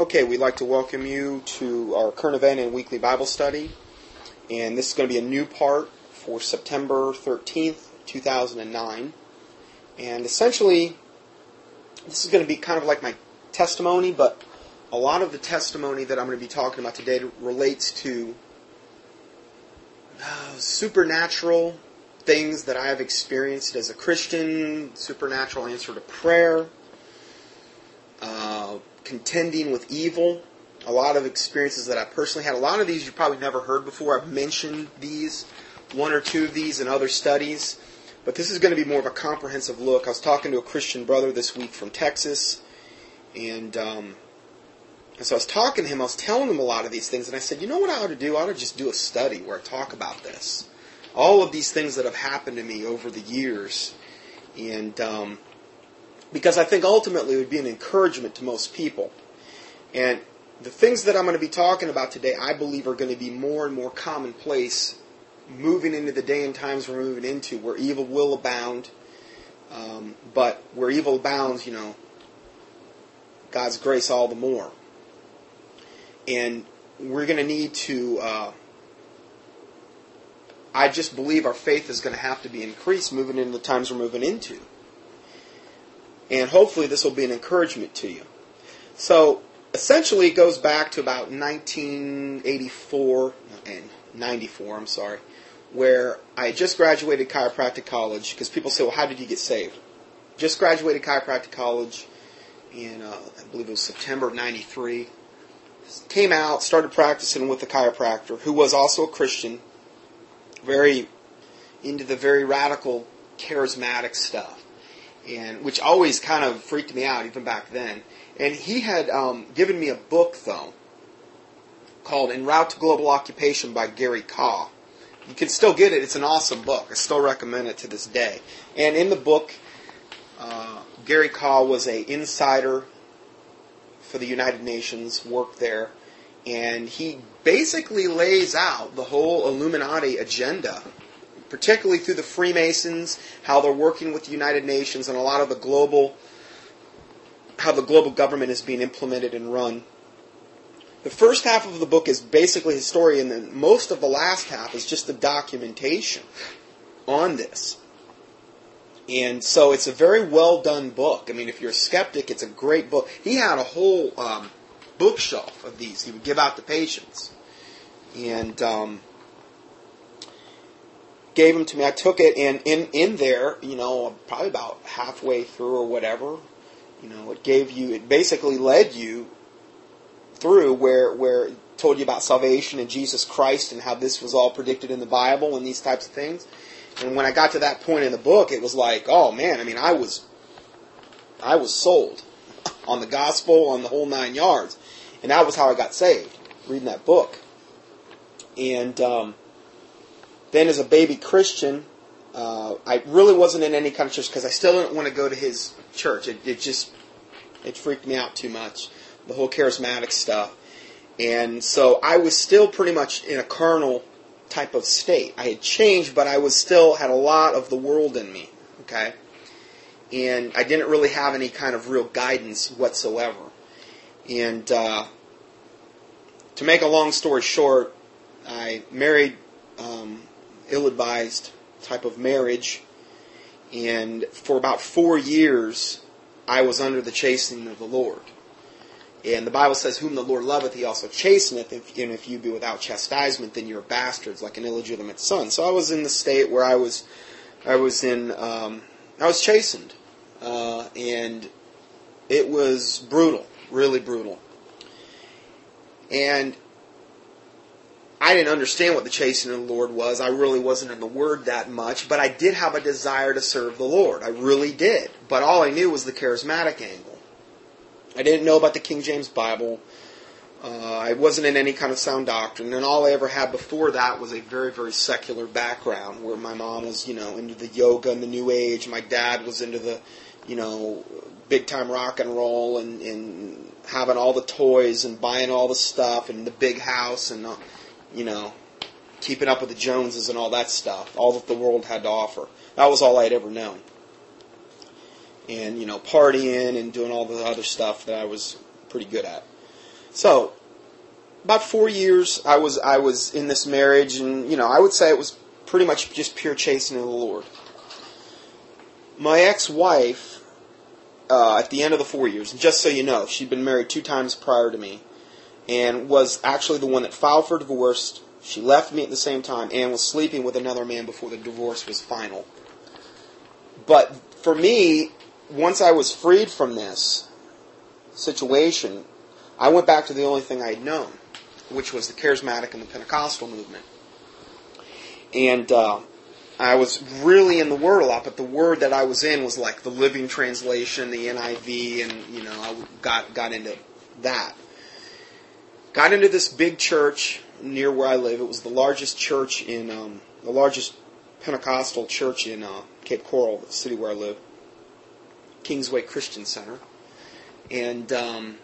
Okay, we'd like to welcome you to our current event and weekly Bible study. And this is going to be a new part for September 13th, 2009. And essentially, this is going to be kind of like my testimony, but a lot of the testimony that I'm going to be talking about today relates to uh, supernatural things that I have experienced as a Christian, supernatural answer to prayer, contending with evil. A lot of experiences that I personally had. A lot of these you probably never heard before. I've mentioned these, one or two of these in other studies. But this is going to be more of a comprehensive look. I was talking to a Christian brother this week from Texas, and, um, and so I was talking to him. I was telling him a lot of these things, and I said, you know what I ought to do? I ought to just do a study where I talk about this. All of these things that have happened to me over the years. And um, because I think ultimately it would be an encouragement to most people. And the things that I'm going to be talking about today, I believe, are going to be more and more commonplace moving into the day and times we're moving into, where evil will abound. Um, but where evil abounds, you know, God's grace all the more. And we're going to need to. Uh, I just believe our faith is going to have to be increased moving into the times we're moving into. And hopefully this will be an encouragement to you. So essentially it goes back to about 1984 and 94, I'm sorry, where I just graduated chiropractic college because people say, well, how did you get saved? Just graduated chiropractic college in, uh, I believe it was September of 93. Came out, started practicing with a chiropractor who was also a Christian, very into the very radical charismatic stuff and which always kind of freaked me out even back then. And he had um, given me a book though called "En Route to Global Occupation" by Gary Kah. You can still get it. It's an awesome book. I still recommend it to this day. And in the book, uh, Gary Kah was a insider for the United Nations, worked there, and he basically lays out the whole Illuminati agenda particularly through the Freemasons, how they're working with the United Nations and a lot of the global, how the global government is being implemented and run. The first half of the book is basically his story, and then most of the last half is just the documentation on this. And so it's a very well done book. I mean, if you're a skeptic, it's a great book. He had a whole um, bookshelf of these he would give out to patients. And um, gave them to me. I took it, and in in there, you know, probably about halfway through or whatever, you know, it gave you, it basically led you through where where told you about salvation and Jesus Christ and how this was all predicted in the Bible and these types of things. And when I got to that point in the book, it was like, oh man, I mean, I was, I was sold on the gospel, on the whole nine yards, and that was how I got saved, reading that book. And um, then, as a baby Christian, uh, I really wasn't in any kind of church because I still didn't want to go to his church. It, it just it freaked me out too much, the whole charismatic stuff. And so I was still pretty much in a carnal type of state. I had changed, but I was still had a lot of the world in me. Okay, and I didn't really have any kind of real guidance whatsoever. And uh, to make a long story short, I married um, ill-advised type of marriage, and for about four years, I was under the chastening of the Lord. And the Bible says, "Whom the Lord loveth, He also chasteneth. and if you be without chastisement, then you're bastards, like an illegitimate son." So I was in the state where I was, I was in, um, I was chastened, uh, and it was brutal, really brutal. And I didn't understand what the chastening of the Lord was. I really wasn't in the Word that much, but I did have a desire to serve the Lord. I really did. But all I knew was the charismatic angle. I didn't know about the King James Bible. Uh, I wasn't in any kind of sound doctrine, and all I ever had before that was a very, very secular background, where my mom was, you know, into the yoga and the New Age. My dad was into the, you know, big time rock and roll and, and having all the toys and buying all the stuff and the big house and. Uh, you know, keeping up with the Joneses and all that stuff, all that the world had to offer. That was all I had ever known. And, you know, partying and doing all the other stuff that I was pretty good at. So, about four years, I was I was in this marriage, and you know, I would say it was pretty much just pure chastening of the Lord. My ex-wife, uh, at the end of the four years, and just so you know, she'd been married two times prior to me, and was actually the one that filed for divorce. She left me at the same time and was sleeping with another man before the divorce was final. But for me, once I was freed from this situation, I went back to the only thing I had known, which was the charismatic and the Pentecostal movement. And uh, I was really in the Word a lot, but the Word that I was in was like the Living Translation, the NIV, and you know I got got into that. Got into this big church near where I live. It was the largest church in um, the largest Pentecostal church in uh, Cape Coral, the city where I live, Kingsway Christian Center, and um,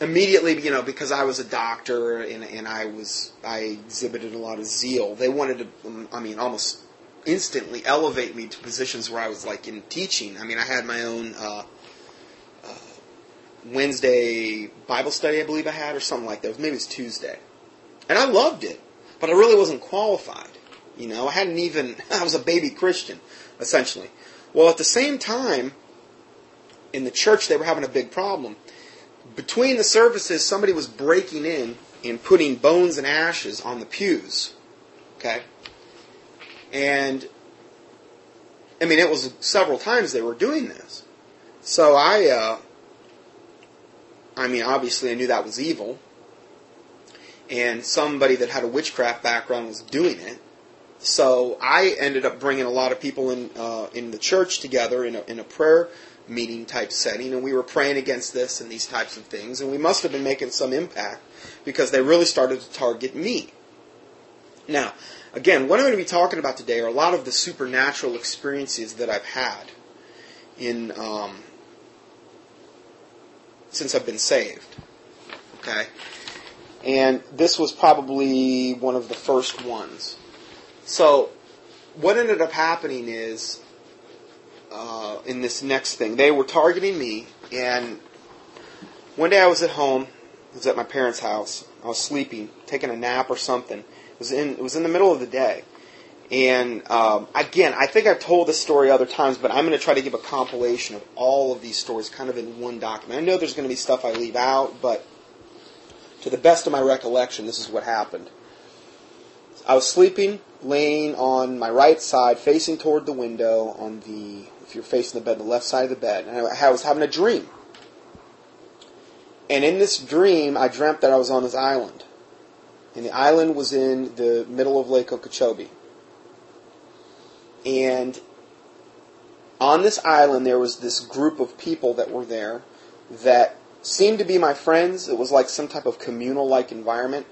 immediately, you know, because I was a doctor and, and I was I exhibited a lot of zeal, they wanted to, um, I mean, almost instantly elevate me to positions where I was like in teaching. I mean, I had my own uh, Wednesday Bible study, I believe I had, or something like that. Maybe it was Tuesday, and I loved it, but I really wasn't qualified. You know, I hadn't even I was a baby Christian, essentially. Well, at the same time, in the church, they were having a big problem between the services, somebody was breaking in and putting bones and ashes on the pews. Okay? And, I mean, it was several times they were doing this. So I, uh, I mean, obviously I knew that was evil. And somebody that had a witchcraft background was doing it. So I ended up bringing a lot of people in uh, in the church together in a, in a prayer meeting type setting, and we were praying against this and these types of things, and we must have been making some impact because they really started to target me. Now, again, what I'm going to be talking about today are a lot of the supernatural experiences that I've had in um, since I've been saved. Okay, and this was probably one of the first ones. So, what ended up happening is uh, in this next thing. They were targeting me, and one day I was at home. I was at my parents' house. I was sleeping, taking a nap or something. It was in it was in the middle of the day, and um, again, I think I've told this story other times, but I'm going to try to give a compilation of all of these stories, kind of in one document. I know there's going to be stuff I leave out, but to the best of my recollection, this is what happened. I was sleeping, laying on my right side, facing toward the window on the if you're facing the bed, the left side of the bed. And I was having a dream. And in this dream, I dreamt that I was on this island. And the island was in the middle of Lake Okeechobee. And on this island, there was this group of people that were there that seemed to be my friends. It was like some type of communal like environment.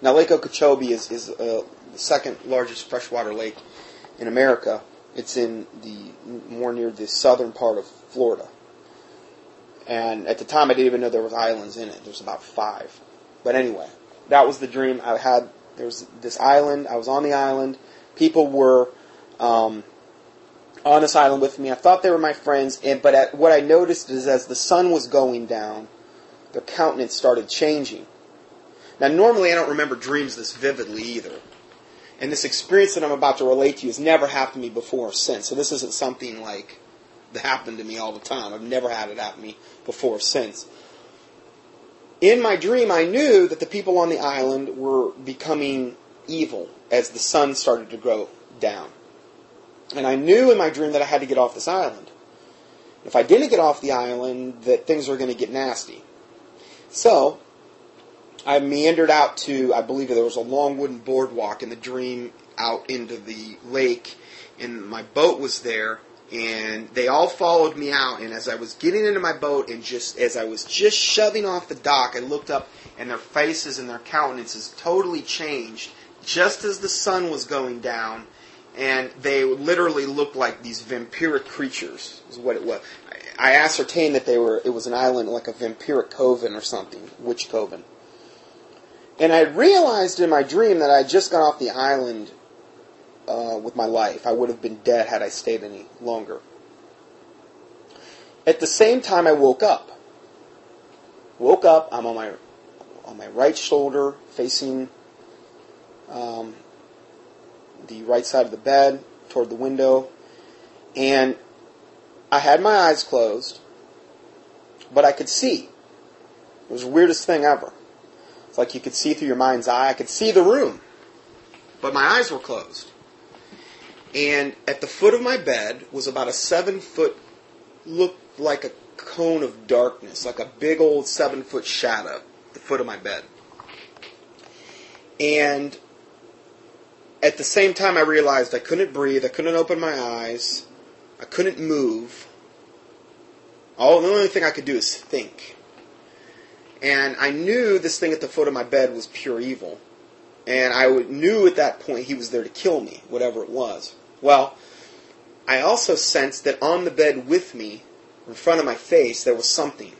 Now, Lake Okeechobee is, is uh, the second largest freshwater lake in America. It's in the more near the southern part of Florida. And at the time, I didn't even know there was islands in it. There's about five. But anyway, that was the dream I had. There was this island. I was on the island. People were um, on this island with me. I thought they were my friends. And but at, what I noticed is as the sun was going down, their countenance started changing. Now, normally I don't remember dreams this vividly either. And this experience that I'm about to relate to you has never happened to me before or since. So this isn't something like that happened to me all the time. I've never had it happen to me before or since. In my dream, I knew that the people on the island were becoming evil as the sun started to go down. And I knew in my dream that I had to get off this island. If I didn't get off the island, that things were going to get nasty. So, I meandered out to, I believe there was a long wooden boardwalk in the dream out into the lake, and my boat was there, and they all followed me out. And as I was getting into my boat, and just as I was just shoving off the dock, I looked up, and their faces and their countenances totally changed just as the sun was going down, and they literally looked like these vampiric creatures. Is what it was. I ascertained that they were. It was an island like a vampiric coven or something, witch coven. And I realized in my dream that I had just got off the island uh, with my life. I would have been dead had I stayed any longer. At the same time, I woke up. Woke up. I'm on my on my right shoulder, facing um, the right side of the bed, toward the window, and I had my eyes closed, but I could see. It was the weirdest thing ever. It's like you could see through your mind's eye. I could see the room, but my eyes were closed. And at the foot of my bed was about a seven foot, looked like a cone of darkness, like a big old seven foot shadow at the foot of my bed. And at the same time, I realized I couldn't breathe, I couldn't open my eyes, I couldn't move. All the only thing I could do is think. And I knew this thing at the foot of my bed was pure evil. And I knew at that point he was there to kill me, whatever it was. Well, I also sensed that on the bed with me, in front of my face, there was something.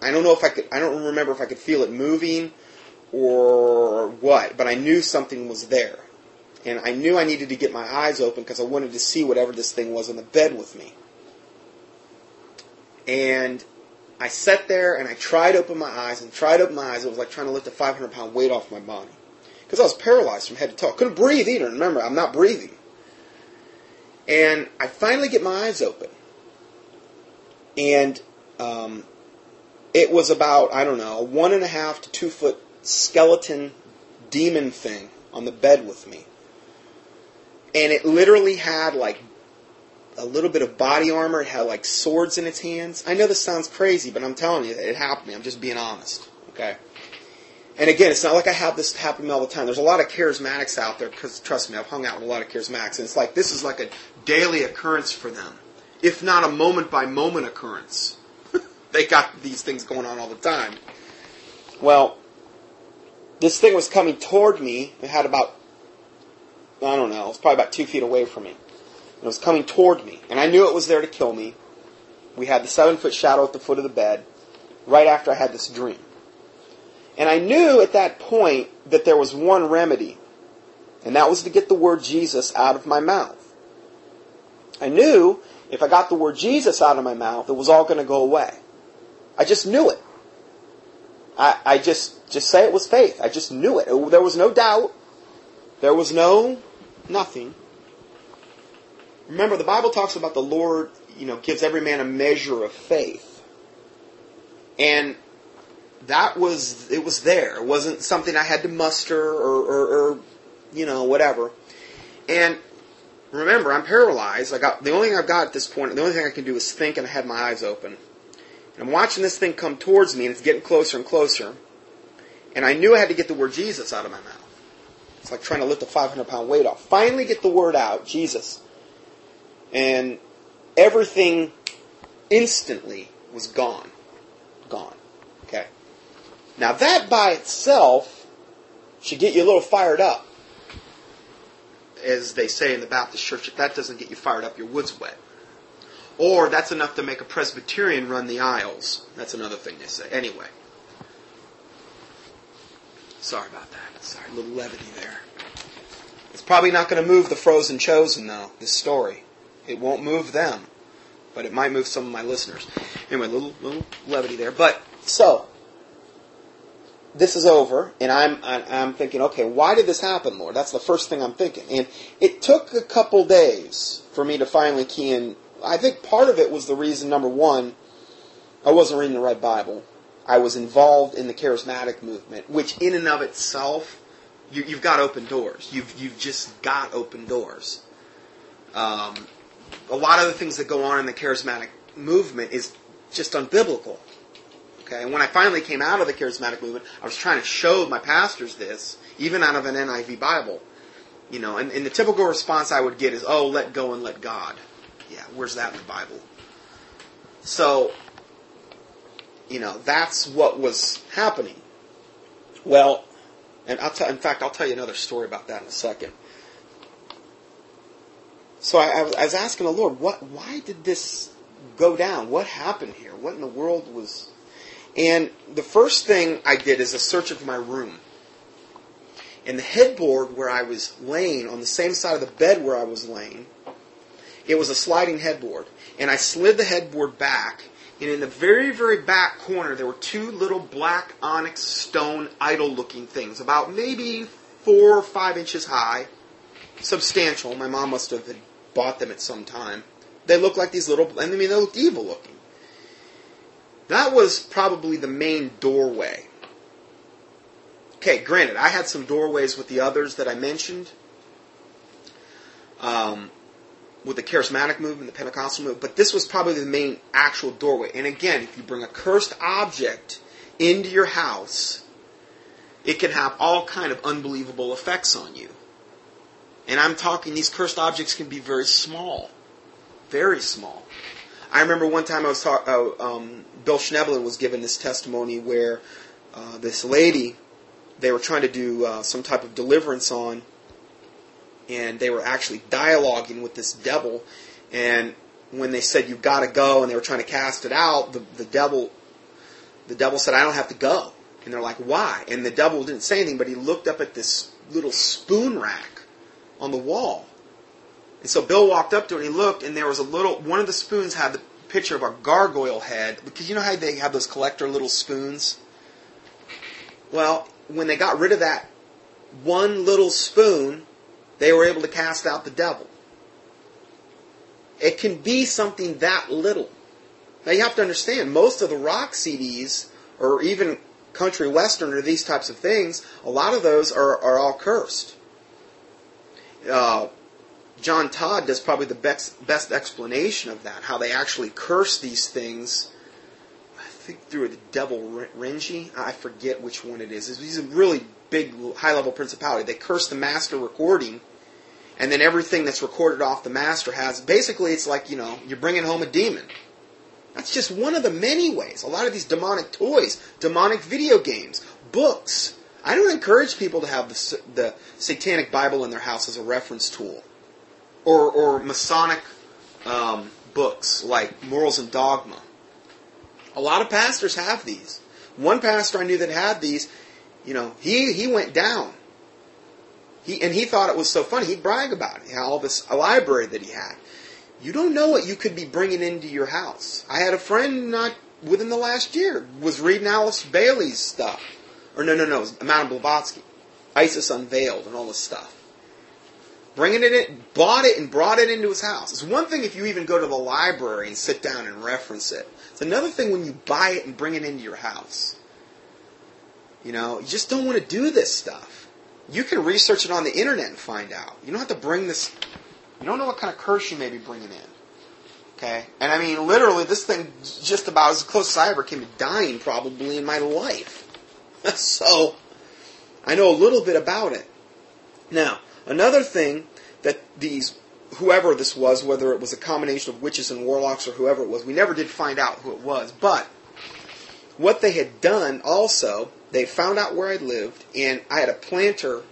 I don't know if I could, I don't remember if I could feel it moving or what, but I knew something was there. And I knew I needed to get my eyes open because I wanted to see whatever this thing was in the bed with me. And I sat there and I tried to open my eyes and tried to open my eyes. It was like trying to lift a 500 pound weight off my body. Because I was paralyzed from head to toe. Couldn't breathe either. Remember, I'm not breathing. And I finally get my eyes open. And um, it was about, I don't know, a one and a half to two foot skeleton demon thing on the bed with me. And it literally had like a little bit of body armor. It had like swords in its hands. I know this sounds crazy, but I'm telling you, it happened to me. I'm just being honest. Okay. And again, it's not like I have this happen all the time. There's a lot of charismatics out there because trust me, I've hung out with a lot of charismatics, and it's like this is like a daily occurrence for them, if not a moment by moment occurrence. they got these things going on all the time. Well, this thing was coming toward me. It had about I don't know, it was probably about two feet away from me. It was coming toward me, and I knew it was there to kill me. We had the seven foot shadow at the foot of the bed, right after I had this dream. And I knew at that point that there was one remedy, and that was to get the word Jesus out of my mouth. I knew if I got the word Jesus out of my mouth, it was all going to go away. I just knew it. I, I just just say it was faith. I just knew it. There was no doubt. There was no nothing. Remember, the Bible talks about the Lord, you know, gives every man a measure of faith. And that was, it was there. It wasn't something I had to muster or, or, or you know, whatever. And remember, I'm paralyzed. I got, the only thing I've got at this point, the only thing I can do is think and I had my eyes open. And I'm watching this thing come towards me and it's getting closer and closer. And I knew I had to get the word Jesus out of my mouth. It's like trying to lift a 500 pound weight off. Finally get the word out, Jesus. And everything instantly was gone. Gone. Okay. Now that by itself should get you a little fired up. As they say in the Baptist church, if that doesn't get you fired up, your wood's wet. Or that's enough to make a Presbyterian run the aisles. That's another thing they say. Anyway. Sorry about that. Sorry, a little levity there. It's probably not going to move the frozen chosen, though, this story. It won't move them, but it might move some of my listeners. Anyway, little, little levity there. But, so, this is over, and I'm, I'm thinking, okay, why did this happen, Lord? That's the first thing I'm thinking. And it took a couple days for me to finally key in. I think part of it was the reason, number one, I wasn't reading the right Bible. I was involved in the charismatic movement, which in and of itself, you, have got open doors. You've you've just got open doors. Um, a lot of the things that go on in the charismatic movement is just unbiblical. Okay, and when I finally came out of the charismatic movement, I was trying to show my pastors this, even out of an NIV Bible. You know, and, and the typical response I would get is, "Oh, let go and let God." Yeah, where's that in the Bible? So you know, that's what was happening. Well, and I'll t- in fact, I'll tell you another story about that in a second. So I, I, was, asking the Lord, what, why did this go down? What happened here? What in the world was? And the first thing I did is a search of my room. And the headboard where I was laying, on the same side of the bed where I was laying, it was a sliding headboard. And I slid the headboard back And in the very, very back corner, there were two little black onyx stone idol looking things, about maybe four or five inches high. Substantial. My mom must have bought them at some time. They looked like these little, and I mean, they looked evil looking. That was probably the main doorway. Okay, granted, I had some doorways with the others that I mentioned. Um, with the charismatic movement, the Pentecostal movement, but this was probably the main actual doorway. And again, if you bring a cursed object into your house, it can have all kind of unbelievable effects on you. And I'm talking these cursed objects can be very small, very small. I remember one time I was talking. Uh, um, Bill Schnoebelen was given this testimony where uh, this lady, they were trying to do uh, some type of deliverance on, and they were actually dialoguing with this devil. And when they said you've got to go, and they were trying to cast it out, the, the devil, the devil said, "I don't have to go." And they're like, "Why?" And the devil didn't say anything, but he looked up at this little spoon rack on the wall. And so Bill walked up to it and he looked, and there was a little. One of the spoons had the picture of a gargoyle head because you know how they have those collector little spoons. Well, when they got rid of that one little spoon, they were able to cast out the devil. It can be something that little. Now you have to understand, most of the rock CDs, or even country western, or these types of things, a lot of those are, are all cursed. Uh, John Todd does probably the best, best explanation of that, how they actually curse these things. I think through the devil Renji. I forget which one it is. He's a really big, high level principality. They curse the master recording and then everything that's recorded off the master has basically it's like you know you're bringing home a demon. That's just one of the many ways. A lot of these demonic toys demonic video games books. I don't encourage people to have the, the satanic bible in their house as a reference tool. Or, or masonic um, books like morals and dogma. A lot of pastors have these. One pastor i knew that had these you know he, he went down he and he thought it was so funny. He'd brag about it. All this a library that he had. You don't know what you could be bringing into your house. I had a friend not within the last year was reading Alice Bailey's stuff, or no, no, no, Madame Blavatsky, ISIS Unveiled, and all this stuff. Bringing it in, bought it and brought it into his house. It's one thing if you even go to the library and sit down and reference it. It's another thing when you buy it and bring it into your house. You know, you just don't want to do this stuff you can research it on the internet and find out. You don't have to bring this. You don't know what kind of curse you may be bringing in. Okay, and I mean literally, this thing just about as close as I ever came to dying probably in my life. so I know a little bit about it. Now, another thing that these whoever this was, whether it was a combination of witches and warlocks or whoever it was, we never did find out who it was. But what they had done also they found out where I lived, and I had a planter.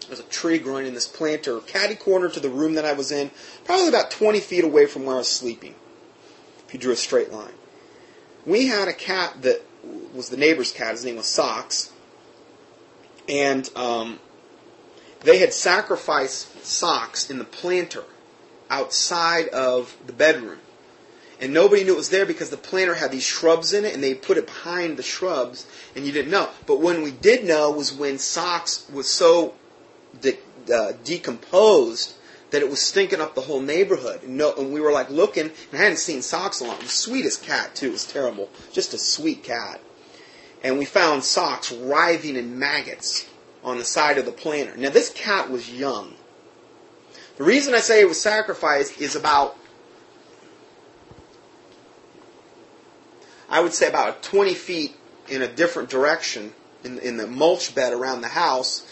There was a tree growing in this planter, catty corner to the room that I was in, probably about 20 feet away from where I was sleeping, if you drew a straight line. We had a cat that was the neighbor's cat. His name was Socks. And um, they had sacrificed Socks in the planter outside of the bedroom and nobody knew it was there because the planter had these shrubs in it, and they put it behind the shrubs, and you didn't know. But when we did know was when socks was so de- uh, decomposed that it was stinking up the whole neighborhood. And, no, and we were like looking, and I hadn't seen socks a lot. The sweetest cat too. It was terrible, just a sweet cat. And we found socks writhing in maggots on the side of the planter. Now this cat was young. The reason I say it was sacrificed is about I would say about 20 feet in a different direction in, in the mulch bed around the house,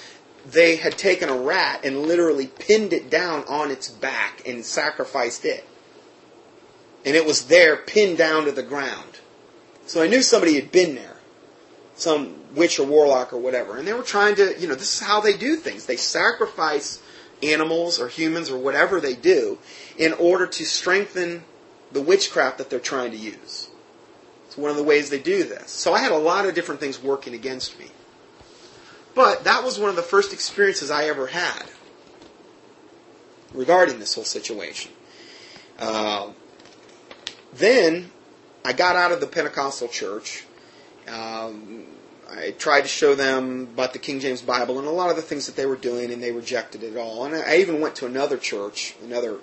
they had taken a rat and literally pinned it down on its back and sacrificed it. And it was there pinned down to the ground. So I knew somebody had been there. Some witch or warlock or whatever. And they were trying to, you know, this is how they do things. They sacrifice animals or humans or whatever they do in order to strengthen the witchcraft that they're trying to use one of the ways they do this. So I had a lot of different things working against me. But that was one of the first experiences I ever had regarding this whole situation. Uh, then I got out of the Pentecostal church. Um, I tried to show them about the King James Bible and a lot of the things that they were doing, and they rejected it all. And I even went to another church, another,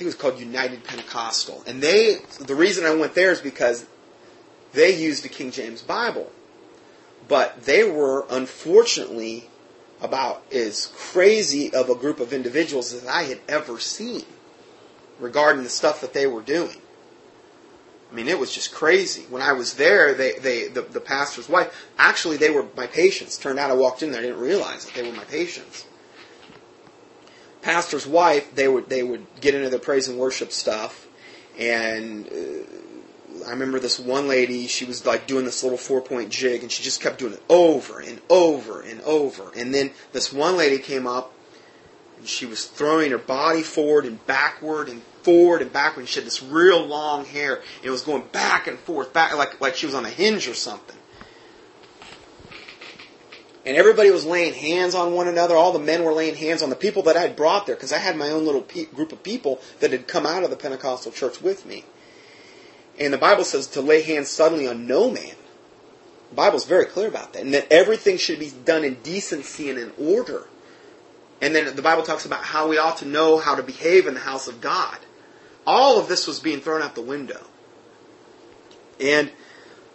think it was called United Pentecostal. And they, the reason I went there is because they used the King James Bible. But they were, unfortunately, about as crazy of a group of individuals as I had ever seen regarding the stuff that they were doing. I mean, it was just crazy. When I was there, they, they the, the pastor's wife, actually, they were my patients. Turned out I walked in there, I didn't realize that they were my patients. Pastor's wife, they would they would get into the praise and worship stuff, and uh, I remember this one lady. She was like doing this little four point jig, and she just kept doing it over and over and over. And then this one lady came up, and she was throwing her body forward and backward and forward and backward. And she had this real long hair. And it was going back and forth, back like like she was on a hinge or something. And everybody was laying hands on one another. All the men were laying hands on the people that I had brought there because I had my own little pe- group of people that had come out of the Pentecostal church with me. And the Bible says to lay hands suddenly on no man. The Bible's very clear about that. And that everything should be done in decency and in order. And then the Bible talks about how we ought to know how to behave in the house of God. All of this was being thrown out the window. And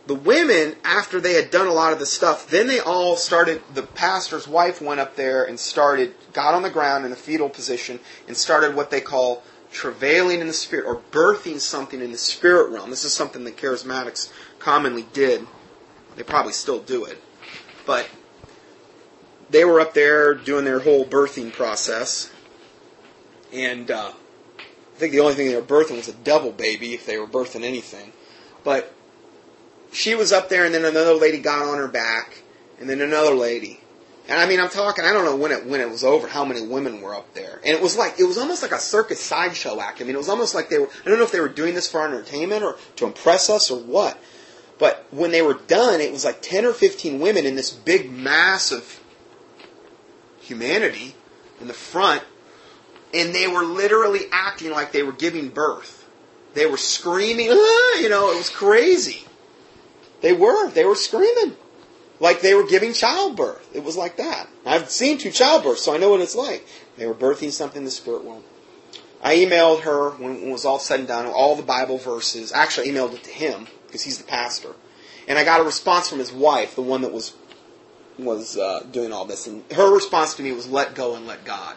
the women, after they had done a lot of the stuff, then they all started, the pastor's wife went up there and started, got on the ground in a fetal position and started what they call travailing in the spirit or birthing something in the spirit realm. This is something that charismatics commonly did. They probably still do it. But they were up there doing their whole birthing process. And uh, I think the only thing they were birthing was a double baby if they were birthing anything. But she was up there, and then another lady got on her back, and then another lady. And I mean, I'm talking. I don't know when it when it was over, how many women were up there, and it was like it was almost like a circus sideshow act. I mean, it was almost like they were. I don't know if they were doing this for our entertainment or to impress us or what. But when they were done, it was like ten or fifteen women in this big mass of humanity in the front, and they were literally acting like they were giving birth. They were screaming, ah, you know, it was crazy. They were. They were screaming. Like they were giving childbirth. It was like that. I've seen two childbirths, so I know what it's like. They were birthing something in the spirit world. I emailed her when it was all said and done, all the Bible verses. Actually, emailed it to him because he's the pastor, and I got a response from his wife, the one that was was uh, doing all this, and her response to me was, "Let go and let God."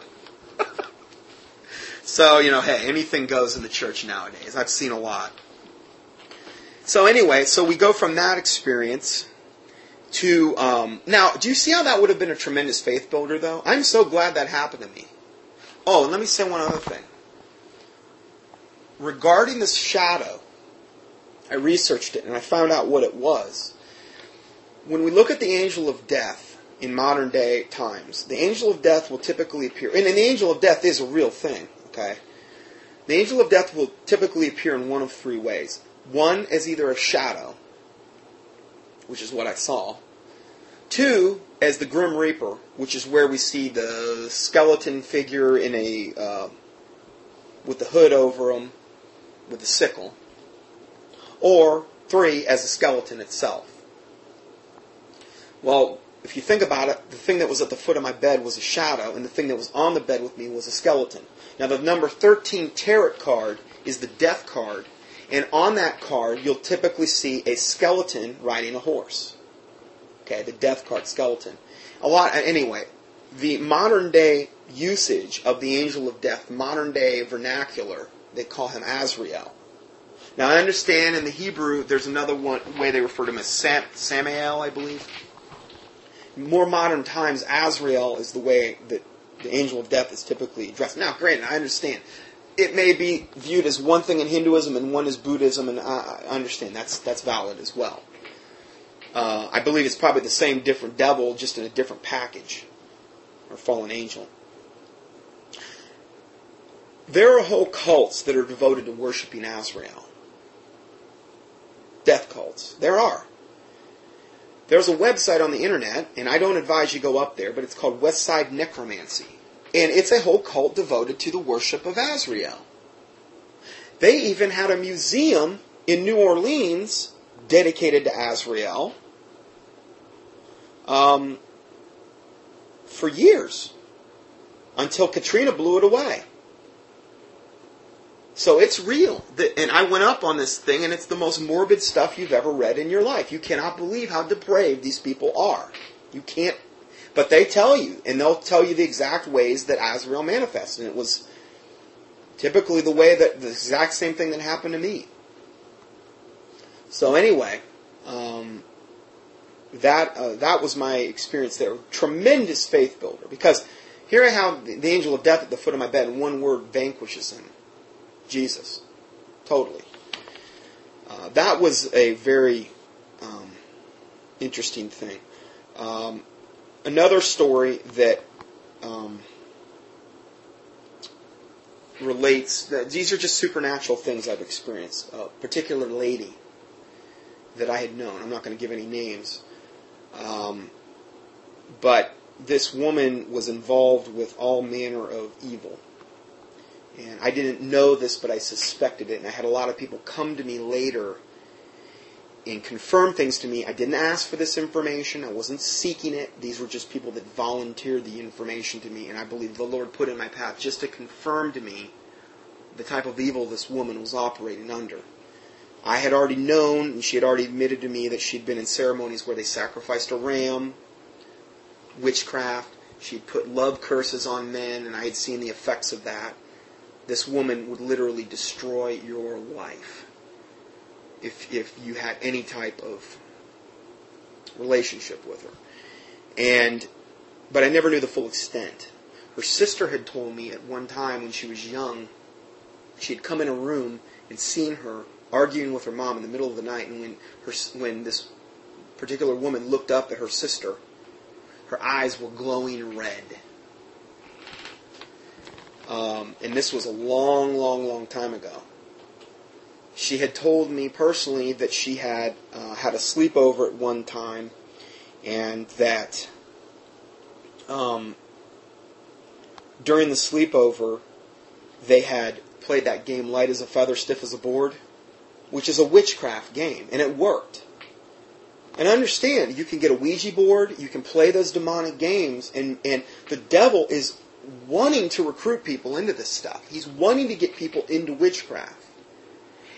so you know, hey, anything goes in the church nowadays. I've seen a lot. So anyway, so we go from that experience to um, now. Do you see how that would have been a tremendous faith builder, though? I'm so glad that happened to me. Oh, and let me say one other thing. Regarding this shadow, I researched it and I found out what it was. When we look at the angel of death in modern day times, the angel of death will typically appear, and the angel of death is a real thing, okay? The angel of death will typically appear in one of three ways. One as either a shadow, which is what I saw. Two, as the Grim Reaper, which is where we see the skeleton figure in a uh, with the hood over him, with the sickle. Or three, as a skeleton itself. Well, if you think about it, the thing that was at the foot of my bed was a shadow, and the thing that was on the bed with me was a skeleton. Now, the number 13 tarot card is the death card, and on that card, you'll typically see a skeleton riding a horse. Okay, the death card skeleton. A lot, anyway, the modern day usage of the angel of death, modern day vernacular, they call him Azrael. Now, I understand in the Hebrew, there's another one way they refer to him as Sam, Samael, I believe. More modern times, Azrael is the way that the angel of death is typically addressed. Now, granted, I understand it may be viewed as one thing in Hinduism and one is Buddhism, and I, understand that's that's valid as well. Uh, I believe it's probably the same different devil, just in a different package, or fallen angel. There are whole cults that are devoted to worshiping Azrael. Death cults. There are. There's a website on the internet, and I don't advise you go up there, but it's called Westside Necromancy. And it's a whole cult devoted to the worship of Azrael. They even had a museum in New Orleans dedicated to Azrael um, for years until Katrina blew it away. So it's real. And I went up on this thing, and it's the most morbid stuff you've ever read in your life. You cannot believe how depraved these people are. You can't. But they tell you, and they'll tell you the exact ways that Azrael manifests. And it was typically the way that the exact same thing that happened to me. So anyway, um, that uh, that was my experience there. Tremendous faith builder because here I have the angel of death at the foot of my bed, and one word vanquishes him. Jesus. Totally. Uh, that was a very um, interesting thing. Um, another story that um, relates, these are just supernatural things I've experienced. A particular lady that I had known, I'm not going to give any names, um, but this woman was involved with all manner of evil. And I didn't know this, but I suspected it. And I had a lot of people come to me later and confirm things to me. I didn't ask for this information. I wasn't seeking it. These were just people that volunteered the information to me. And I believe the Lord put in my path just to confirm to me the type of evil this woman was operating under. I had already known, and she had already admitted to me that she'd been in ceremonies where they sacrificed a ram, witchcraft. She'd put love curses on men, and I had seen the effects of that. This woman would literally destroy your life if, if you had any type of relationship with her. And, but I never knew the full extent. Her sister had told me at one time when she was young, she had come in a room and seen her arguing with her mom in the middle of the night, and when her when this particular woman looked up at her sister, her eyes were glowing red. Um, and this was a long, long, long time ago. She had told me personally that she had uh, had a sleepover at one time, and that um, during the sleepover, they had played that game light as a feather, stiff as a board which is a witchcraft game, and it worked. And understand, you can get a Ouija board, you can play those demonic games, and, and the devil is wanting to recruit people into this stuff. He's wanting to get people into witchcraft.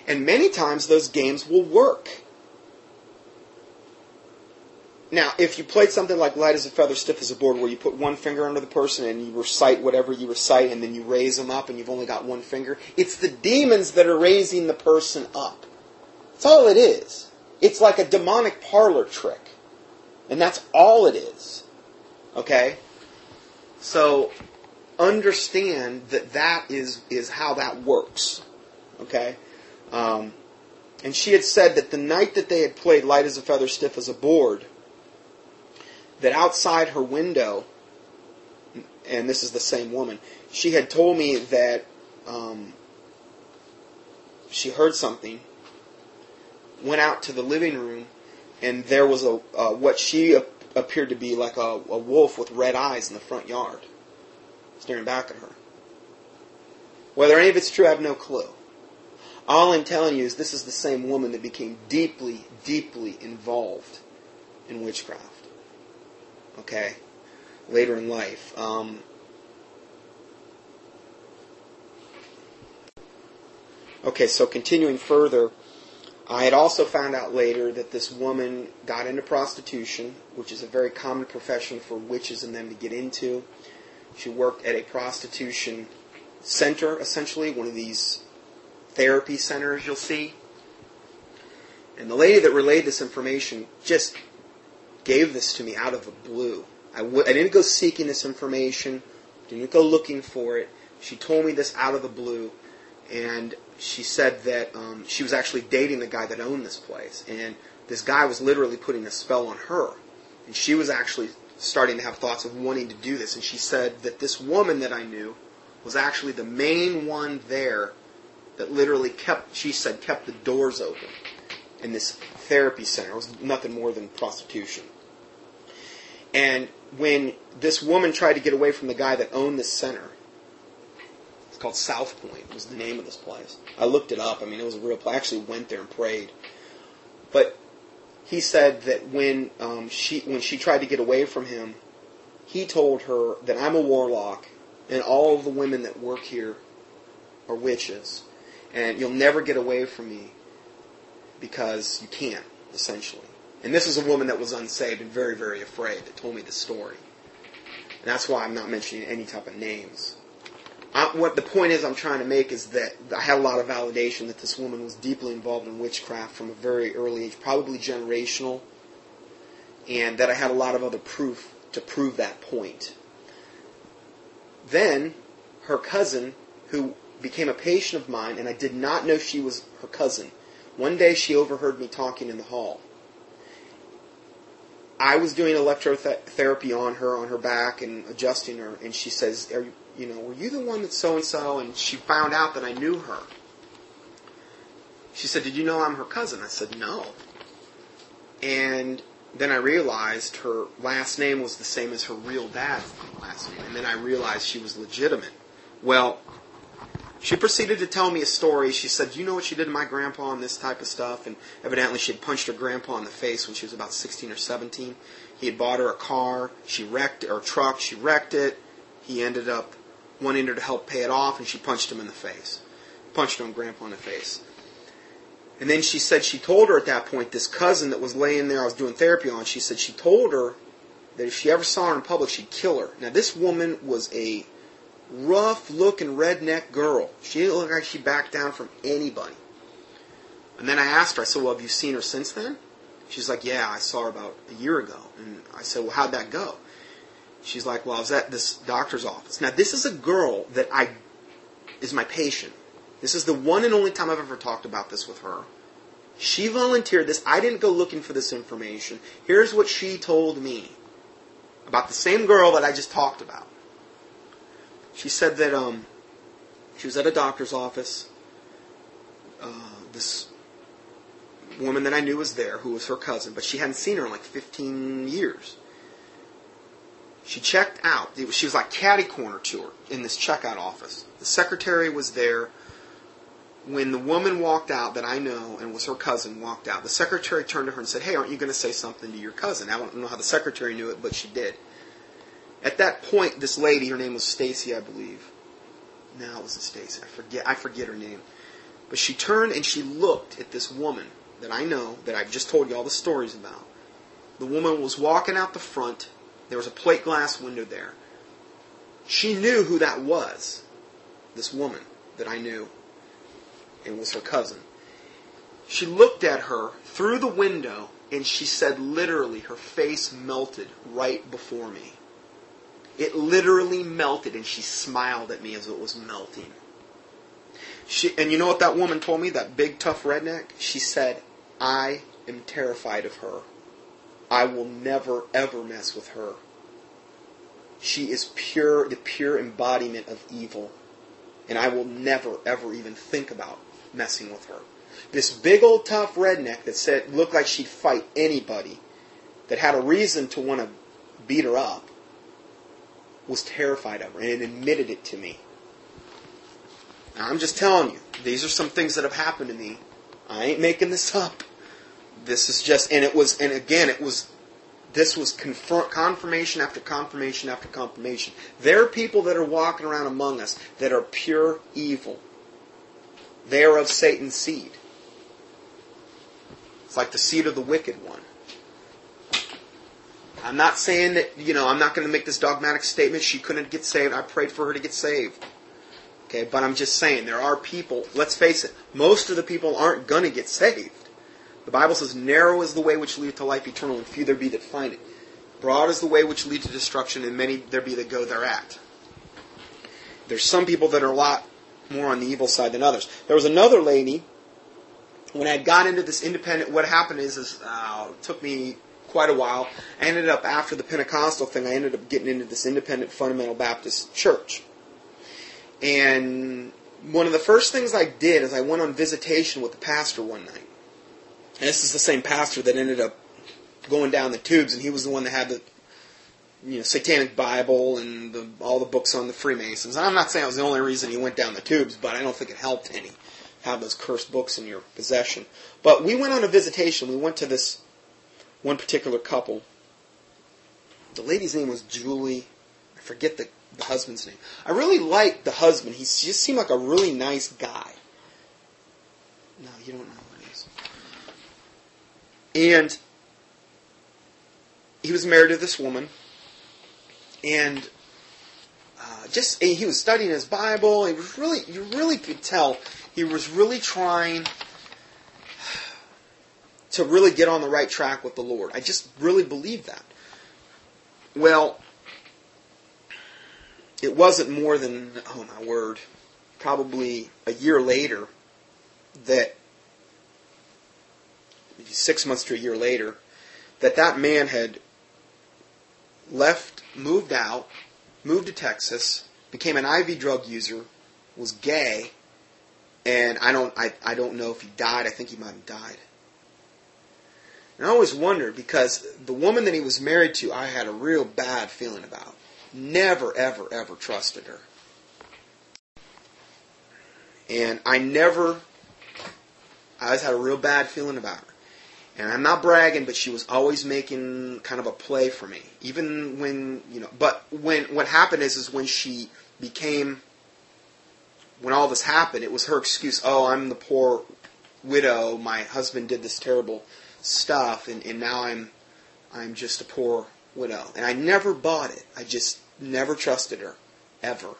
And many times those games will work. Now, if you played something like light as a feather, stiff as a board, where you put one finger under the person and you recite whatever you recite, and then you raise them up and you've only got one finger, it's the demons that are raising the person up. That's all it is. It's like a demonic parlor trick. And that's all it is. Okay? So, understand that that is, is how that works. Okay? Um, and she had said that the night that they had played Light as a Feather, Stiff as a Board, that outside her window, and this is the same woman, she had told me that um, she heard something, went out to the living room, and there was a uh, what she appeared to be like a, a wolf with red eyes in the front yard, staring back at her. Whether any of it's true, I have no clue. All I'm telling you is this is the same woman that became deeply, deeply involved in witchcraft okay, later in life. Um, okay, so continuing further, I had also found out later that this woman got into prostitution, which is a very common profession for witches and them to get into. She worked at a prostitution center, essentially, one of these therapy centers you'll see. And the lady that relayed this information just gave this to me out of the blue. I w- I didn't go seeking this information, didn't go looking for it. She told me this out of the blue, and she said that um, she was actually dating the guy that owned this place, and this guy was literally putting a spell on her, and she was actually starting to have thoughts of wanting to do this. And she said that this woman that I knew was actually the main one there that literally kept, she said, kept the doors open in this therapy center. It was nothing more than prostitution. And when this woman tried to get away from the guy that owned this center, it's called South Point. Was the name of this place. I looked it up. I mean, it was a real place. I actually went there and prayed. But he said that when um, she when she tried to get away from him, he told her that I'm a warlock and all the women that work here are witches, and you'll never get away from me because you can't, essentially. And this is a woman that was unsaved and very, very afraid that told me the story. And that's why I'm not mentioning any type of names. I, what the point is I'm trying to make is that I had a lot of validation that this woman was deeply involved in witchcraft from a very early age, probably generational, and that I had a lot of other proof to prove that point. Then her cousin, who became a patient of mine, and I did not know she was her cousin. One day she overheard me talking in the hall. I was doing electrotherapy on her, on her back, and adjusting her, and she says, you, you know, were you the one that so and so? And she found out that I knew her. She said, Did you know I'm her cousin? I said, No. And then I realized her last name was the same as her real dad's last name. And then I realized she was legitimate. Well, she proceeded to tell me a story. She said, You know what she did to my grandpa and this type of stuff? And evidently she had punched her grandpa in the face when she was about 16 or 17. He had bought her a car. She wrecked a truck. She wrecked it. He ended up wanting her to help pay it off, and she punched him in the face. Punched her grandpa in the face. And then she said she told her at that point, this cousin that was laying there I was doing therapy on, she said she told her that if she ever saw her in public, she'd kill her. Now, this woman was a rough looking redneck girl. She didn't look like she backed down from anybody. And then I asked her, I said, Well, have you seen her since then? She's like, Yeah, I saw her about a year ago. And I said, Well, how'd that go? She's like, Well, I was at this doctor's office. Now, this is a girl that I is my patient. This is the one and only time I've ever talked about this with her. She volunteered this. I didn't go looking for this information. Here's what she told me about the same girl that I just talked about. She said that um, she was at a doctor's office. Uh, this woman that I knew was there, who was her cousin, but she hadn't seen her in like 15 years. She checked out. She was like catty corner to her in this checkout office. The secretary was there when the woman walked out that I know and was her cousin walked out, the secretary turned to her and said, Hey, aren't you going to say something to your cousin? I don't know how the secretary knew it, but she did. At that point, this lady, her name was Stacy, I believe. No, it wasn't Stacy. I forget. I forget her name. But she turned and she looked at this woman that I know that I've just told you all the stories about. The woman was walking out the front. There was a plate glass window there. She knew who that was. This woman that I knew and was her cousin. She looked at her through the window and she said literally her face melted right before me. It literally melted and she smiled at me as it was melting. She, and you know what that woman told me, that big tough redneck? She said, I am terrified of her. I will never ever mess with her. She is pure, the pure embodiment of evil. And I will never ever even think about messing with her. This big old tough redneck that said looked like she'd fight anybody, that had a reason to want to beat her up, was terrified of her and admitted it to me. Now, I'm just telling you, these are some things that have happened to me. I ain't making this up. This is just, and it was, and again, it was, this was confirm, confirmation after confirmation after confirmation. There are people that are walking around among us that are pure evil. They are of Satan's seed. It's like the seed of the wicked one. I'm not saying that, you know, I'm not going to make this dogmatic statement. She couldn't get saved. I prayed for her to get saved. Okay, but I'm just saying there are people, let's face it, most of the people aren't going to get saved. The Bible says, narrow is the way which leads to life eternal, and few there be that find it. Broad is the way which leads to destruction, and many there be that go thereat. There's some people that are a lot more on the evil side than others. There was another lady, when I got into this independent, what happened is, is uh, it took me quite a while. I ended up, after the Pentecostal thing, I ended up getting into this independent fundamental Baptist church. And one of the first things I did is I went on visitation with the pastor one night. And this is the same pastor that ended up going down the tubes, and he was the one that had the you know Satanic Bible and the, all the books on the Freemasons. And I'm not saying it was the only reason he went down the tubes, but I don't think it helped any have those cursed books in your possession. But we went on a visitation. We went to this one particular couple. The lady's name was Julie. I forget the, the husband's name. I really liked the husband. He just seemed like a really nice guy. No, you don't know who it is. And he was married to this woman, and uh, just he was studying his Bible. He was really, you really could tell he was really trying to really get on the right track with the Lord. I just really believe that. Well, it wasn't more than, oh my word, probably a year later that, six months to a year later, that that man had left, moved out, moved to Texas, became an IV drug user, was gay, and I don't, I, I don't know if he died. I think he might have died. And I always wonder because the woman that he was married to, I had a real bad feeling about. Never, ever, ever trusted her. And I never, I always had a real bad feeling about her. And I'm not bragging, but she was always making kind of a play for me. Even when, you know, but when, what happened is, is when she became, when all this happened, it was her excuse, oh, I'm the poor widow, my husband did this terrible stuff, and, and now I'm, I'm just a poor widow. And I never bought it. I just never trusted her. Ever.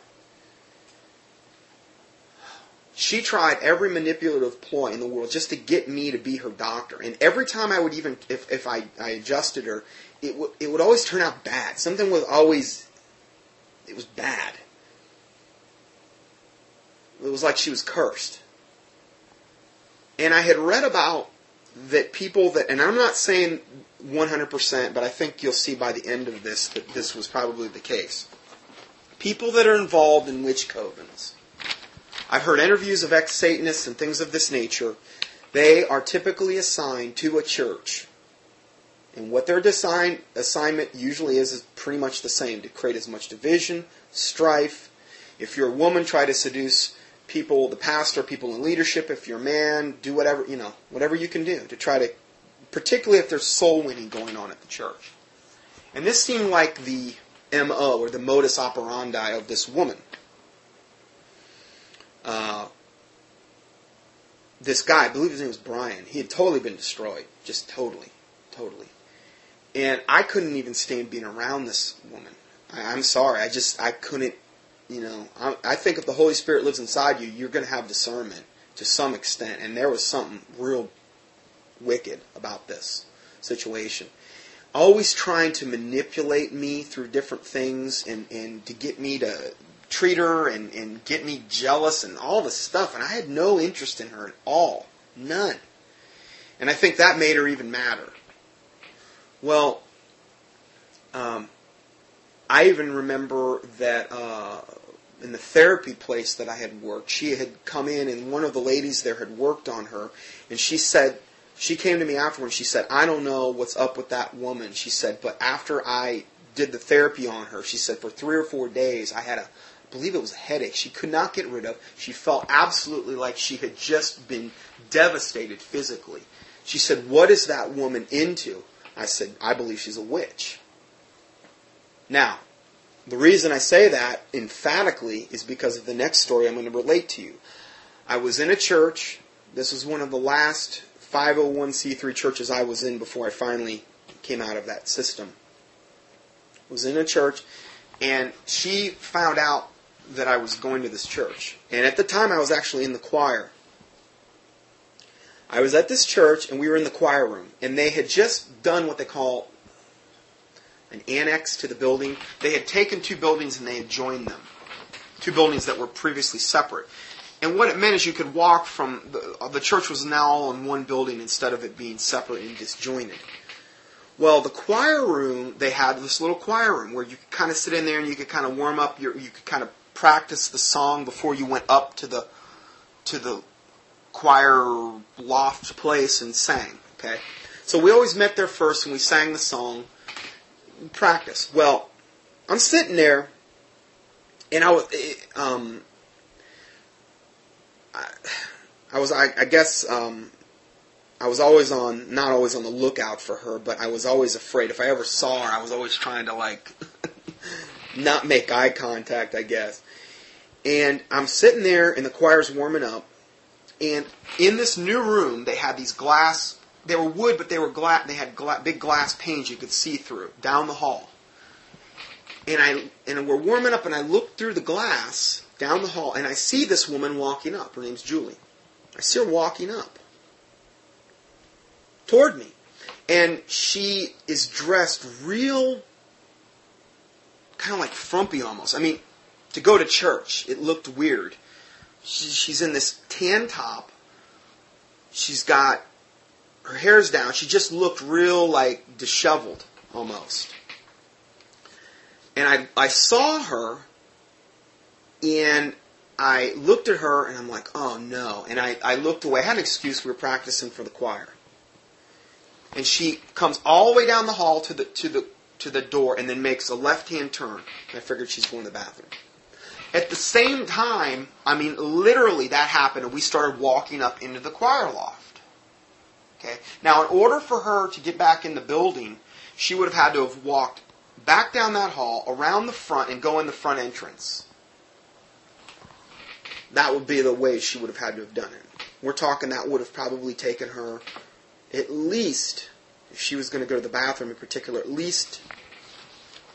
She tried every manipulative ploy in the world just to get me to be her doctor. And every time I would even, if, if I, I adjusted her, it, w- it would always turn out bad. Something was always, it was bad. It was like she was cursed. And I had read about that people that, and I'm not saying 100%, but I think you'll see by the end of this that this was probably the case. People that are involved in witch covens I've heard interviews of ex Satanists and things of this nature. They are typically assigned to a church. And what their design, assignment usually is is pretty much the same to create as much division, strife. If you're a woman, try to seduce people, the pastor, people in leadership. If you're a man, do whatever, you know, whatever you can do to try to, particularly if there's soul winning going on at the church. And this seemed like the MO or the modus operandi of this woman. Uh, this guy, I believe his name was Brian, he had totally been destroyed. Just totally. Totally. And I couldn't even stand being around this woman. I, am sorry. I just, I couldn't, you know, I, I think if the Holy Spirit lives inside you, you're going to have discernment to some extent. And there was something real wicked about this situation. Always trying to manipulate me through different things and, and to get me to treat her and, and get me jealous and all this stuff. And I had no interest in her at all. None. And I think that made her even madder. Well, um, I even remember that uh, in the therapy place that I had worked, she had come in and one of the ladies there had worked on her, and she said, she came to me afterwards. She said, "I don't know what's up with that woman." She said, "But after I did the therapy on her, she said for three or four days I had a believe it was a headache she could not get rid of. She felt absolutely like she had just been devastated physically. She said, What is that woman into? I said, I believe she's a witch. Now, the reason I say that emphatically is because of the next story I'm going to relate to you. I was in a church. This was one of the last 501c3 churches I was in before I finally came out of that system. I was in a church, and she found out that I was going to this church. And at the time, I was actually in the choir. I was at this church, and we were in the choir room. And they had just done what they call an annex to the building. They had taken two buildings and they had joined them. Two buildings that were previously separate. And what it meant is you could walk from the, uh, the church was now all in one building instead of it being separate and disjointed. Well, the choir room, they had this little choir room where you could kind of sit in there and you could kind of warm up your, you could kind of practice the song before you went up to the to the choir loft place and sang. Okay, so we always met there first and we sang the song. Practice. Well, I'm sitting there, and I was, um, I, I was, I, I guess, um, I was always on, not always on the lookout for her, but I was always afraid. If I ever saw her, I was always trying to like not make eye contact, I guess. And I'm sitting there, and the choir's warming up, and in this new room, they had these glass. They were wood, but they were glass. They had gla- big glass panes you could see through down the hall. And I and we're warming up, and I look through the glass down the hall, and I see this woman walking up. Her name's Julie. I see her walking up toward me, and she is dressed real, kind of like frumpy almost. I mean, to go to church, it looked weird. She, she's in this tan top. She's got her hair's down. She just looked real like disheveled almost. And I I saw her and I looked at her and I'm like, oh no. And I, I looked away. I had an excuse. We were practicing for the choir. And she comes all the way down the hall to the to the to the door and then makes a left hand turn. I figured she's going to the bathroom. At the same time, I mean, literally that happened, and we started walking up into the choir loft. Okay. Now, in order for her to get back in the building, she would have had to have walked back down that hall, around the front, and go in the front entrance. That would be the way she would have had to have done it. We're talking that would have probably taken her at least, if she was going to go to the bathroom in particular, at least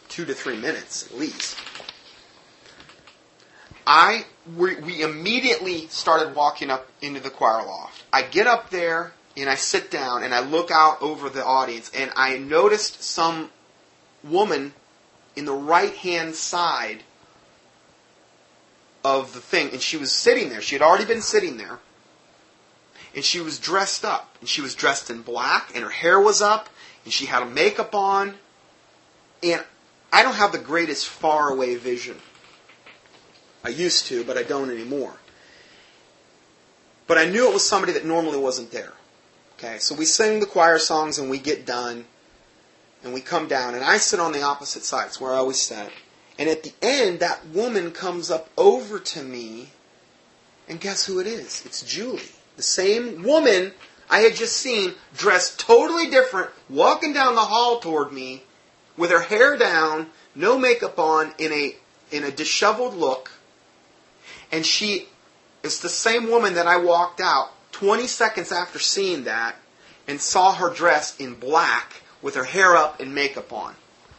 two to three minutes, at least. I we, we immediately started walking up into the choir loft. I get up there and I sit down and I look out over the audience and I noticed some woman in the right hand side of the thing and she was sitting there. She had already been sitting there. And she was dressed up. And she was dressed in black and her hair was up and she had a makeup on. And I don't have the greatest far away vision. I used to, but I don't anymore. But I knew it was somebody that normally wasn't there. Okay, so we sing the choir songs and we get done and we come down and I sit on the opposite side. It's where I always sat. And at the end, that woman comes up over to me and guess who it is? It's Julie. The same woman I had just seen, dressed totally different, walking down the hall toward me with her hair down, no makeup on, in a in a disheveled look, and she is the same woman that I walked out 20 seconds after seeing that and saw her dressed in black with her hair up and makeup on.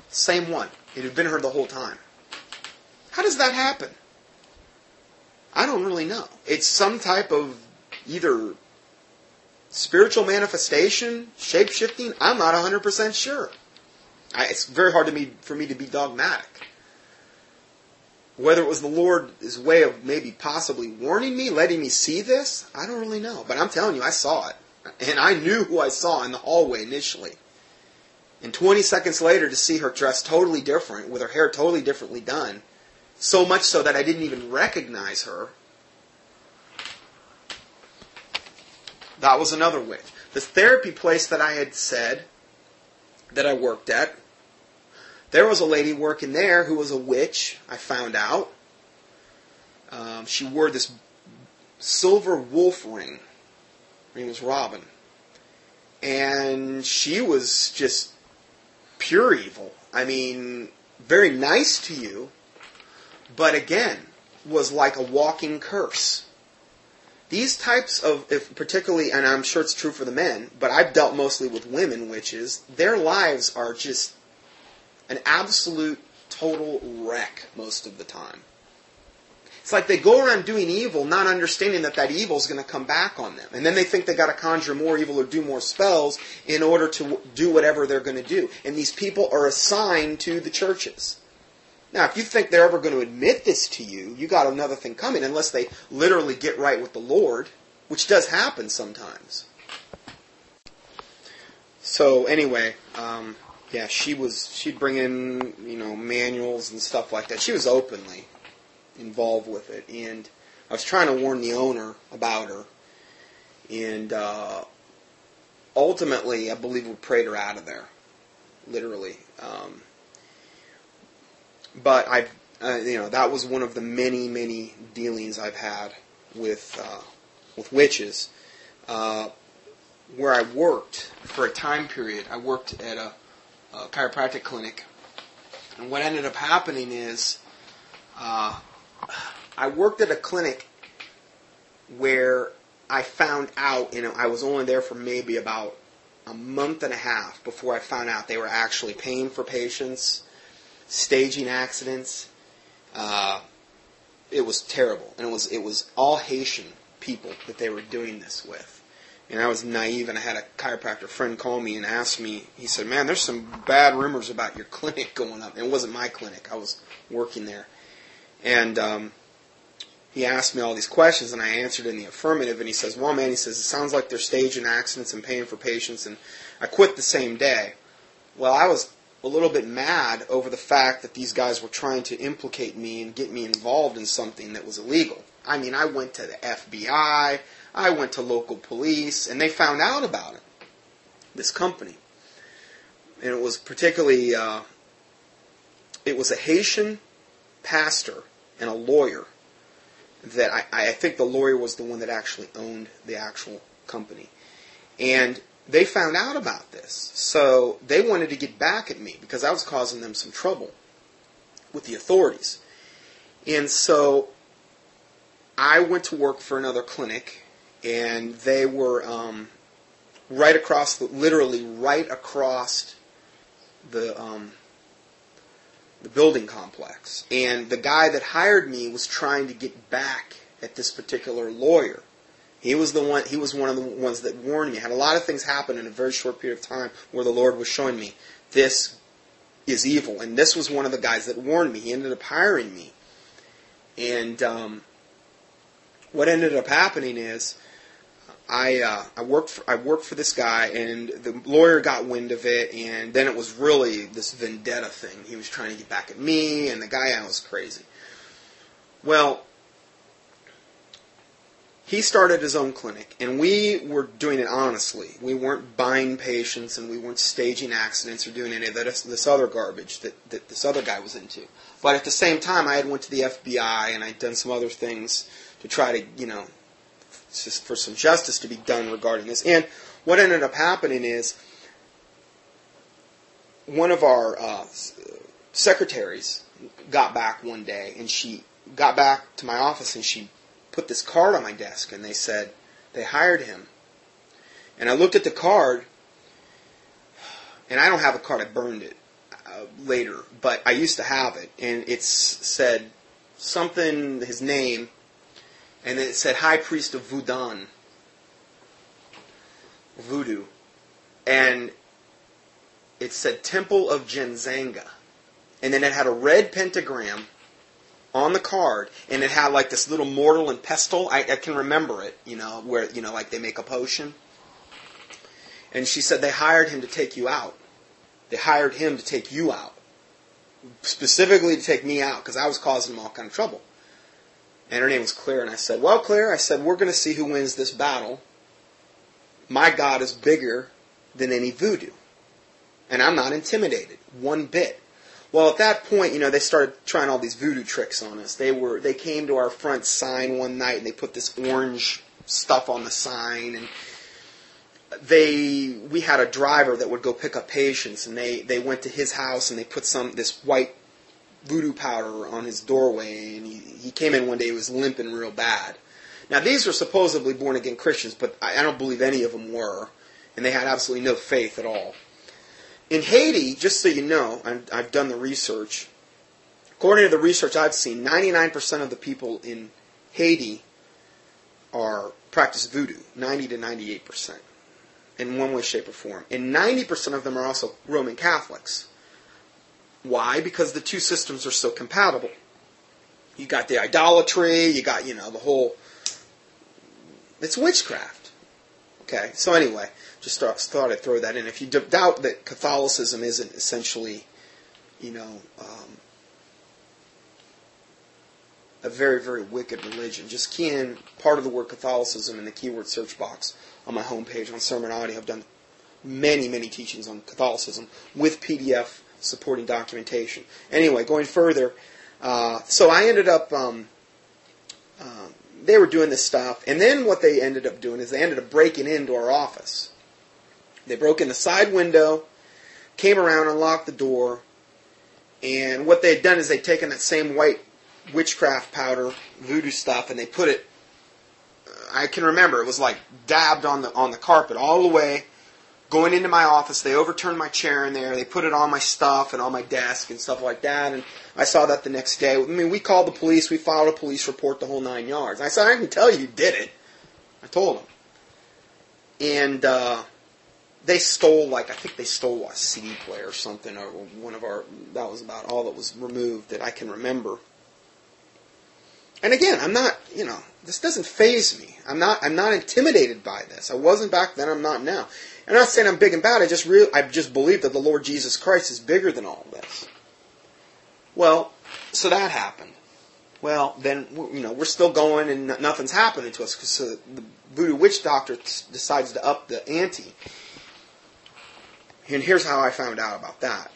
Same one. It had been her the whole time. How does that happen? I don't really know. It's some type of either spiritual manifestation, shape shifting. I'm not 100% sure. I, it's very hard to me, for me to be dogmatic. Whether it was the Lord's way of maybe possibly warning me, letting me see this, I don't really know. But I'm telling you, I saw it. And I knew who I saw in the hallway initially. And 20 seconds later, to see her dressed totally different, with her hair totally differently done, so much so that I didn't even recognize her, that was another witch. The therapy place that I had said that I worked at, there was a lady working there who was a witch, I found out. Um, she wore this silver wolf ring. Her name was Robin. And she was just pure evil. I mean, very nice to you, but again, was like a walking curse. These types of, if particularly, and I'm sure it's true for the men, but I've dealt mostly with women witches, their lives are just an absolute total wreck most of the time. It's like they go around doing evil, not understanding that that evil is going to come back on them. And then they think they got to conjure more evil or do more spells in order to do whatever they're going to do. And these people are assigned to the churches. Now, if you think they're ever going to admit this to you, you got another thing coming, unless they literally get right with the Lord, which does happen sometimes. So anyway, um, yeah, she was. She'd bring in you know manuals and stuff like that. She was openly involved with it, and I was trying to warn the owner about her, and uh, ultimately, I believe we prayed her out of there, literally. Um, but I, uh, you know, that was one of the many, many dealings I've had with uh, with witches. Uh, where I worked for a time period, I worked at a, a chiropractic clinic, and what ended up happening is, uh, I worked at a clinic where I found out, you know, I was only there for maybe about a month and a half before I found out they were actually paying for patients, staging accidents. Uh, it was terrible, and it was it was all Haitian people that they were doing this with. And I was naive, and I had a chiropractor friend call me and ask me. He said, "Man, there's some bad rumors about your clinic going up." And it wasn't my clinic; I was working there, and um, he asked me all these questions, and I answered in the affirmative. And he says, "Well, man," he says, "it sounds like they're staging accidents and paying for patients." And I quit the same day. Well, I was a little bit mad over the fact that these guys were trying to implicate me and get me involved in something that was illegal. I mean, I went to the FBI, I went to local police, and they found out about it. This company, and it was particularly, uh, it was a Haitian pastor and a lawyer. That I, I think the lawyer was the one that actually owned the actual company, and they found out about this. So they wanted to get back at me because I was causing them some trouble with the authorities. And so I went to work for another clinic, and they were um, right across, the, literally right across the um, the building complex. And the guy that hired me was trying to get back at this particular lawyer. He was the one. He was one of the ones that warned me. I had a lot of things happen in a very short period of time where the Lord was showing me this is evil, and this was one of the guys that warned me. He ended up hiring me, and um, what ended up happening is I uh, I worked for, I worked for this guy, and the lawyer got wind of it, and then it was really this vendetta thing. He was trying to get back at me, and the guy I was crazy. Well, he started his own clinic, and we were doing it honestly. We weren't buying patients, and we weren't staging accidents or doing any of this, this other garbage that, that this other guy was into. But at the same time, I had went to the FBI, and I'd done some other things to try to, you know, for some justice to be done regarding this. And what ended up happening is one of our uh, secretaries got back one day, and she got back to my office, and she put this card on my desk and they said they hired him. And I looked at the card, and I don't have a card, I burned it uh, later, but I used to have it. And it said something, his name, and it said High Priest of Voodoo. Voodoo. And it said Temple of Jenzanga. And then it had a red pentagram on the card, and it had like this little mortal and pestle. I, I can remember it, you know, where you know, like they make a potion. And she said they hired him to take you out. They hired him to take you out, specifically to take me out because I was causing them all kind of trouble. And her name was Claire, and I said, "Well, Claire, I said we're going to see who wins this battle. My God is bigger than any voodoo, and I'm not intimidated one bit." Well, at that point, you know, they started trying all these voodoo tricks on us. They were they came to our front sign one night and they put this orange stuff on the sign and they we had a driver that would go pick up patients and they they went to his house and they put some this white voodoo powder on his doorway and he, he came in one day he was limping real bad. Now these were supposedly born again Christians, but I, I don't believe any of them were, and they had absolutely no faith at all. In Haiti, just so you know, I've done the research. According to the research I've seen, 99% of the people in Haiti are practice voodoo, 90 to 98%, in one way, shape, or form. And 90% of them are also Roman Catholics. Why? Because the two systems are so compatible. You got the idolatry, you got, you know, the whole. It's witchcraft. Okay, so anyway, just thought I'd throw that in. If you doubt that Catholicism isn't essentially, you know, um, a very, very wicked religion, just key in part of the word Catholicism in the keyword search box on my homepage on Sermon Audio. I've done many, many teachings on Catholicism with PDF supporting documentation. Anyway, going further, uh, so I ended up. Um, um, they were doing this stuff, and then what they ended up doing is they ended up breaking into our office. They broke in the side window, came around, unlocked the door, and what they had done is they'd taken that same white witchcraft powder, voodoo stuff, and they put it. I can remember it was like dabbed on the on the carpet all the way. Going into my office, they overturned my chair in there. They put it on my stuff and on my desk and stuff like that. And I saw that the next day. I mean, we called the police. We filed a police report, the whole nine yards. I said, I can tell you, you did it. I told them. And uh, they stole like I think they stole a CD player or something, or one of our. That was about all that was removed that I can remember. And again, I'm not, you know, this doesn't faze me. I'm not, I'm not intimidated by this. I wasn't back then. I'm not now. I'm not saying I'm big and bad. I just I just believe that the Lord Jesus Christ is bigger than all this. Well, so that happened. Well, then you know we're still going and nothing's happening to us because uh, the voodoo witch doctor decides to up the ante. And here's how I found out about that.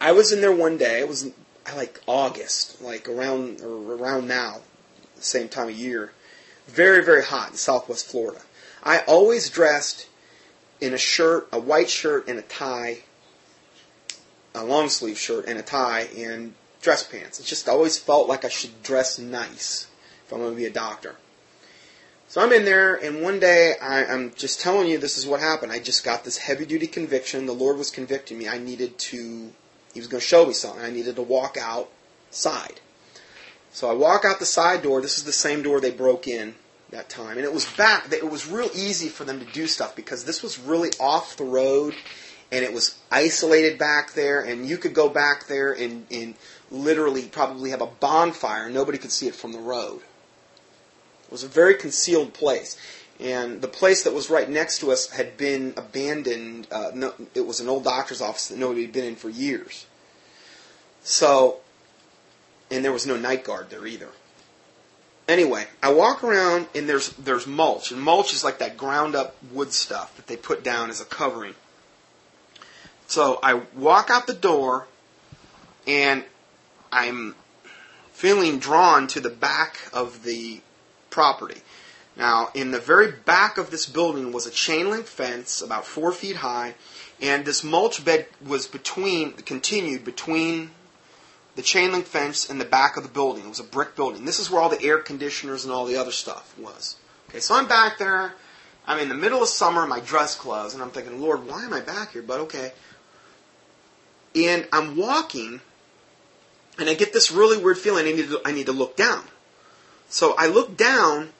I was in there one day. It was like August, like around around now, same time of year. Very very hot in Southwest Florida. I always dressed in a shirt, a white shirt and a tie, a long sleeve shirt and a tie and dress pants. It just always felt like I should dress nice if I'm going to be a doctor. So I'm in there, and one day I, am just telling you this is what happened. I just got this heavy duty conviction. The Lord was convicting me. I needed to, He was going to show me something. I needed to walk outside. So I walk out the side door. This is the same door they broke in that time. And it was back, it was real easy for them to do stuff because this was really off the road and it was isolated back there and you could go back there and, and literally probably have a bonfire nobody could see it from the road. It was a very concealed place. And the place that was right next to us had been abandoned. Uh, no, it was an old doctor's office that nobody had been in for years. So, and there was no night guard there either. Anyway, I walk around and there's there's mulch, and mulch is like that ground up wood stuff that they put down as a covering. So I walk out the door, and I'm feeling drawn to the back of the property. Now, in the very back of this building was a chain link fence about four feet high, and this mulch bed was between continued between the chain link fence in the back of the building. It was a brick building. This is where all the air conditioners and all the other stuff was. Okay, so I'm back there. I'm in the middle of summer in my dress clothes, and I'm thinking, Lord, why am I back here? But okay. And I'm walking, and I get this really weird feeling. I need to, I need to look down. So I look down,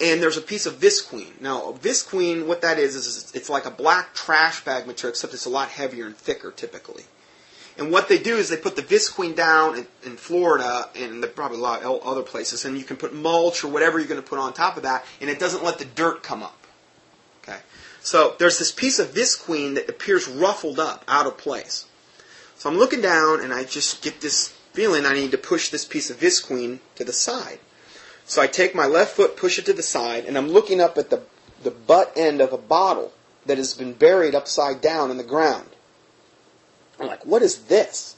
and there's a piece of Visqueen. Now, Visqueen, what that is, is it's like a black trash bag material, except it's a lot heavier and thicker typically. And what they do is they put the visqueen down in, in Florida and probably a lot of other places, and you can put mulch or whatever you're going to put on top of that, and it doesn't let the dirt come up. Okay, so there's this piece of visqueen that appears ruffled up, out of place. So I'm looking down, and I just get this feeling I need to push this piece of visqueen to the side. So I take my left foot, push it to the side, and I'm looking up at the the butt end of a bottle that has been buried upside down in the ground. I'm like, what is this?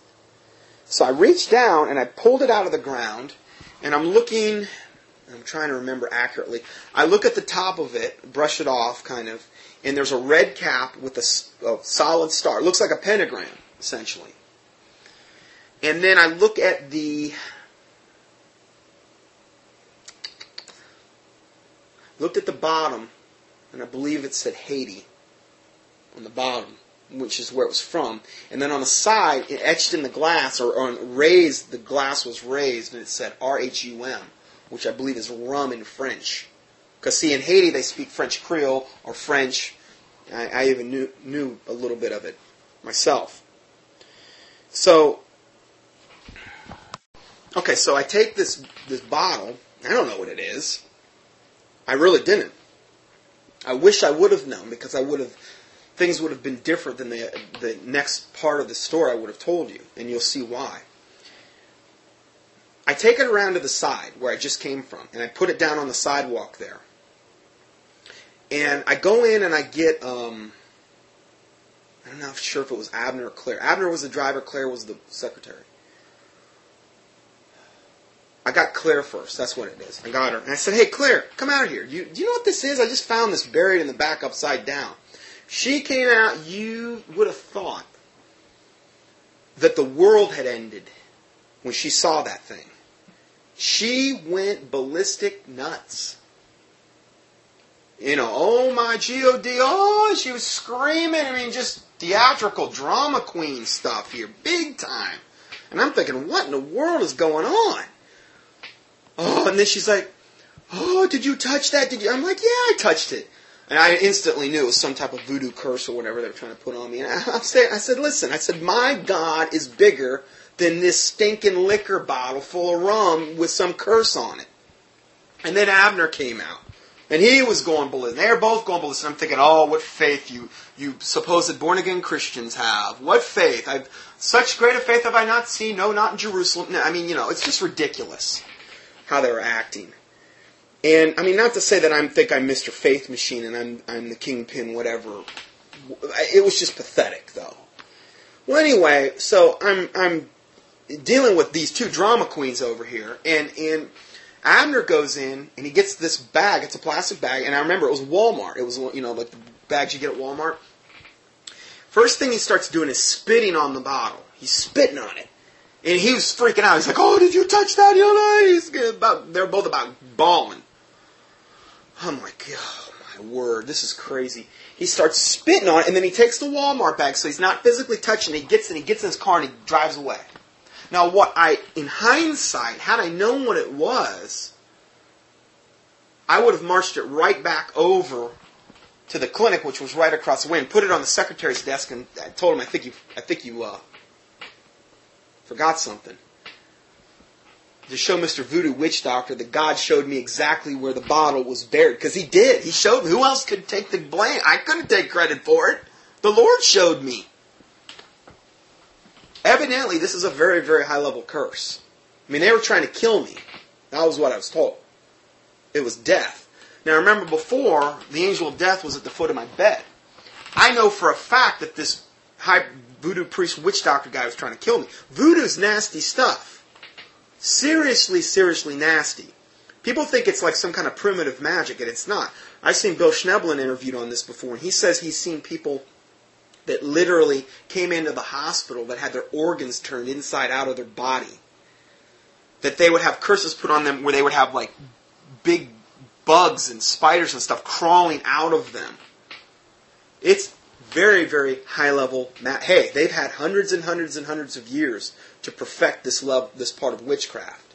So I reached down and I pulled it out of the ground, and I'm looking. I'm trying to remember accurately. I look at the top of it, brush it off, kind of, and there's a red cap with a, a solid star. It looks like a pentagram, essentially. And then I look at the looked at the bottom, and I believe it said Haiti on the bottom which is where it was from. And then on the side, it etched in the glass, or, or raised, the glass was raised, and it said R-H-U-M, which I believe is rum in French. Because, see, in Haiti, they speak French Creole or French. I, I even knew, knew a little bit of it myself. So, okay, so I take this, this bottle. I don't know what it is. I really didn't. I wish I would have known because I would have things would have been different than the, the next part of the story I would have told you, and you'll see why. I take it around to the side where I just came from, and I put it down on the sidewalk there. And I go in and I get um, I'm not sure if it was Abner or Claire. Abner was the driver, Claire was the secretary. I got Claire first. That's what it is. I got her. And I said, hey, Claire, come out here. You, do you know what this is? I just found this buried in the back upside down. She came out, you would have thought that the world had ended when she saw that thing. She went ballistic nuts. You know, oh my God, oh, she was screaming. I mean, just theatrical drama queen stuff here, big time. And I'm thinking, what in the world is going on? Oh, and then she's like, oh, did you touch that? Did you? I'm like, yeah, I touched it. And I instantly knew it was some type of voodoo curse or whatever they were trying to put on me. And I, I, said, I said, listen, I said, my God is bigger than this stinking liquor bottle full of rum with some curse on it. And then Abner came out. And he was going ballistic. They were both going ballistic. I'm thinking, oh, what faith you, you supposed born again Christians have. What faith? I've, such great a faith have I not seen. No, not in Jerusalem. No, I mean, you know, it's just ridiculous how they were acting. And I mean, not to say that I think I'm Mr. Faith Machine and I'm I'm the kingpin, whatever. It was just pathetic, though. Well, anyway, so I'm I'm dealing with these two drama queens over here, and and Abner goes in and he gets this bag. It's a plastic bag, and I remember it was Walmart. It was you know like the bags you get at Walmart. First thing he starts doing is spitting on the bottle. He's spitting on it. And he was freaking out. He's like, "Oh, did you touch that?" You know, he's about. They're both about bawling. I'm god, oh my word, this is crazy. He starts spitting on it, and then he takes the Walmart bag, so he's not physically touching it. He gets it, he gets in his car, and he drives away. Now, what I, in hindsight, had I known what it was, I would have marched it right back over to the clinic, which was right across the way, and put it on the secretary's desk, and I told him, I think you, I think you uh, forgot something to show Mr. Voodoo Witch Doctor that God showed me exactly where the bottle was buried. Because he did. He showed me. Who else could take the blame? I couldn't take credit for it. The Lord showed me. Evidently, this is a very, very high level curse. I mean, they were trying to kill me. That was what I was told. It was death. Now, remember before, the angel of death was at the foot of my bed. I know for a fact that this high voodoo priest witch doctor guy was trying to kill me. Voodoo's nasty stuff seriously, seriously nasty. People think it's like some kind of primitive magic, and it's not. I've seen Bill Schnoebelen interviewed on this before, and he says he's seen people that literally came into the hospital that had their organs turned inside out of their body. That they would have curses put on them where they would have like big bugs and spiders and stuff crawling out of them. It's very, very high level. Hey, they've had hundreds and hundreds and hundreds of years to perfect this love, this part of witchcraft.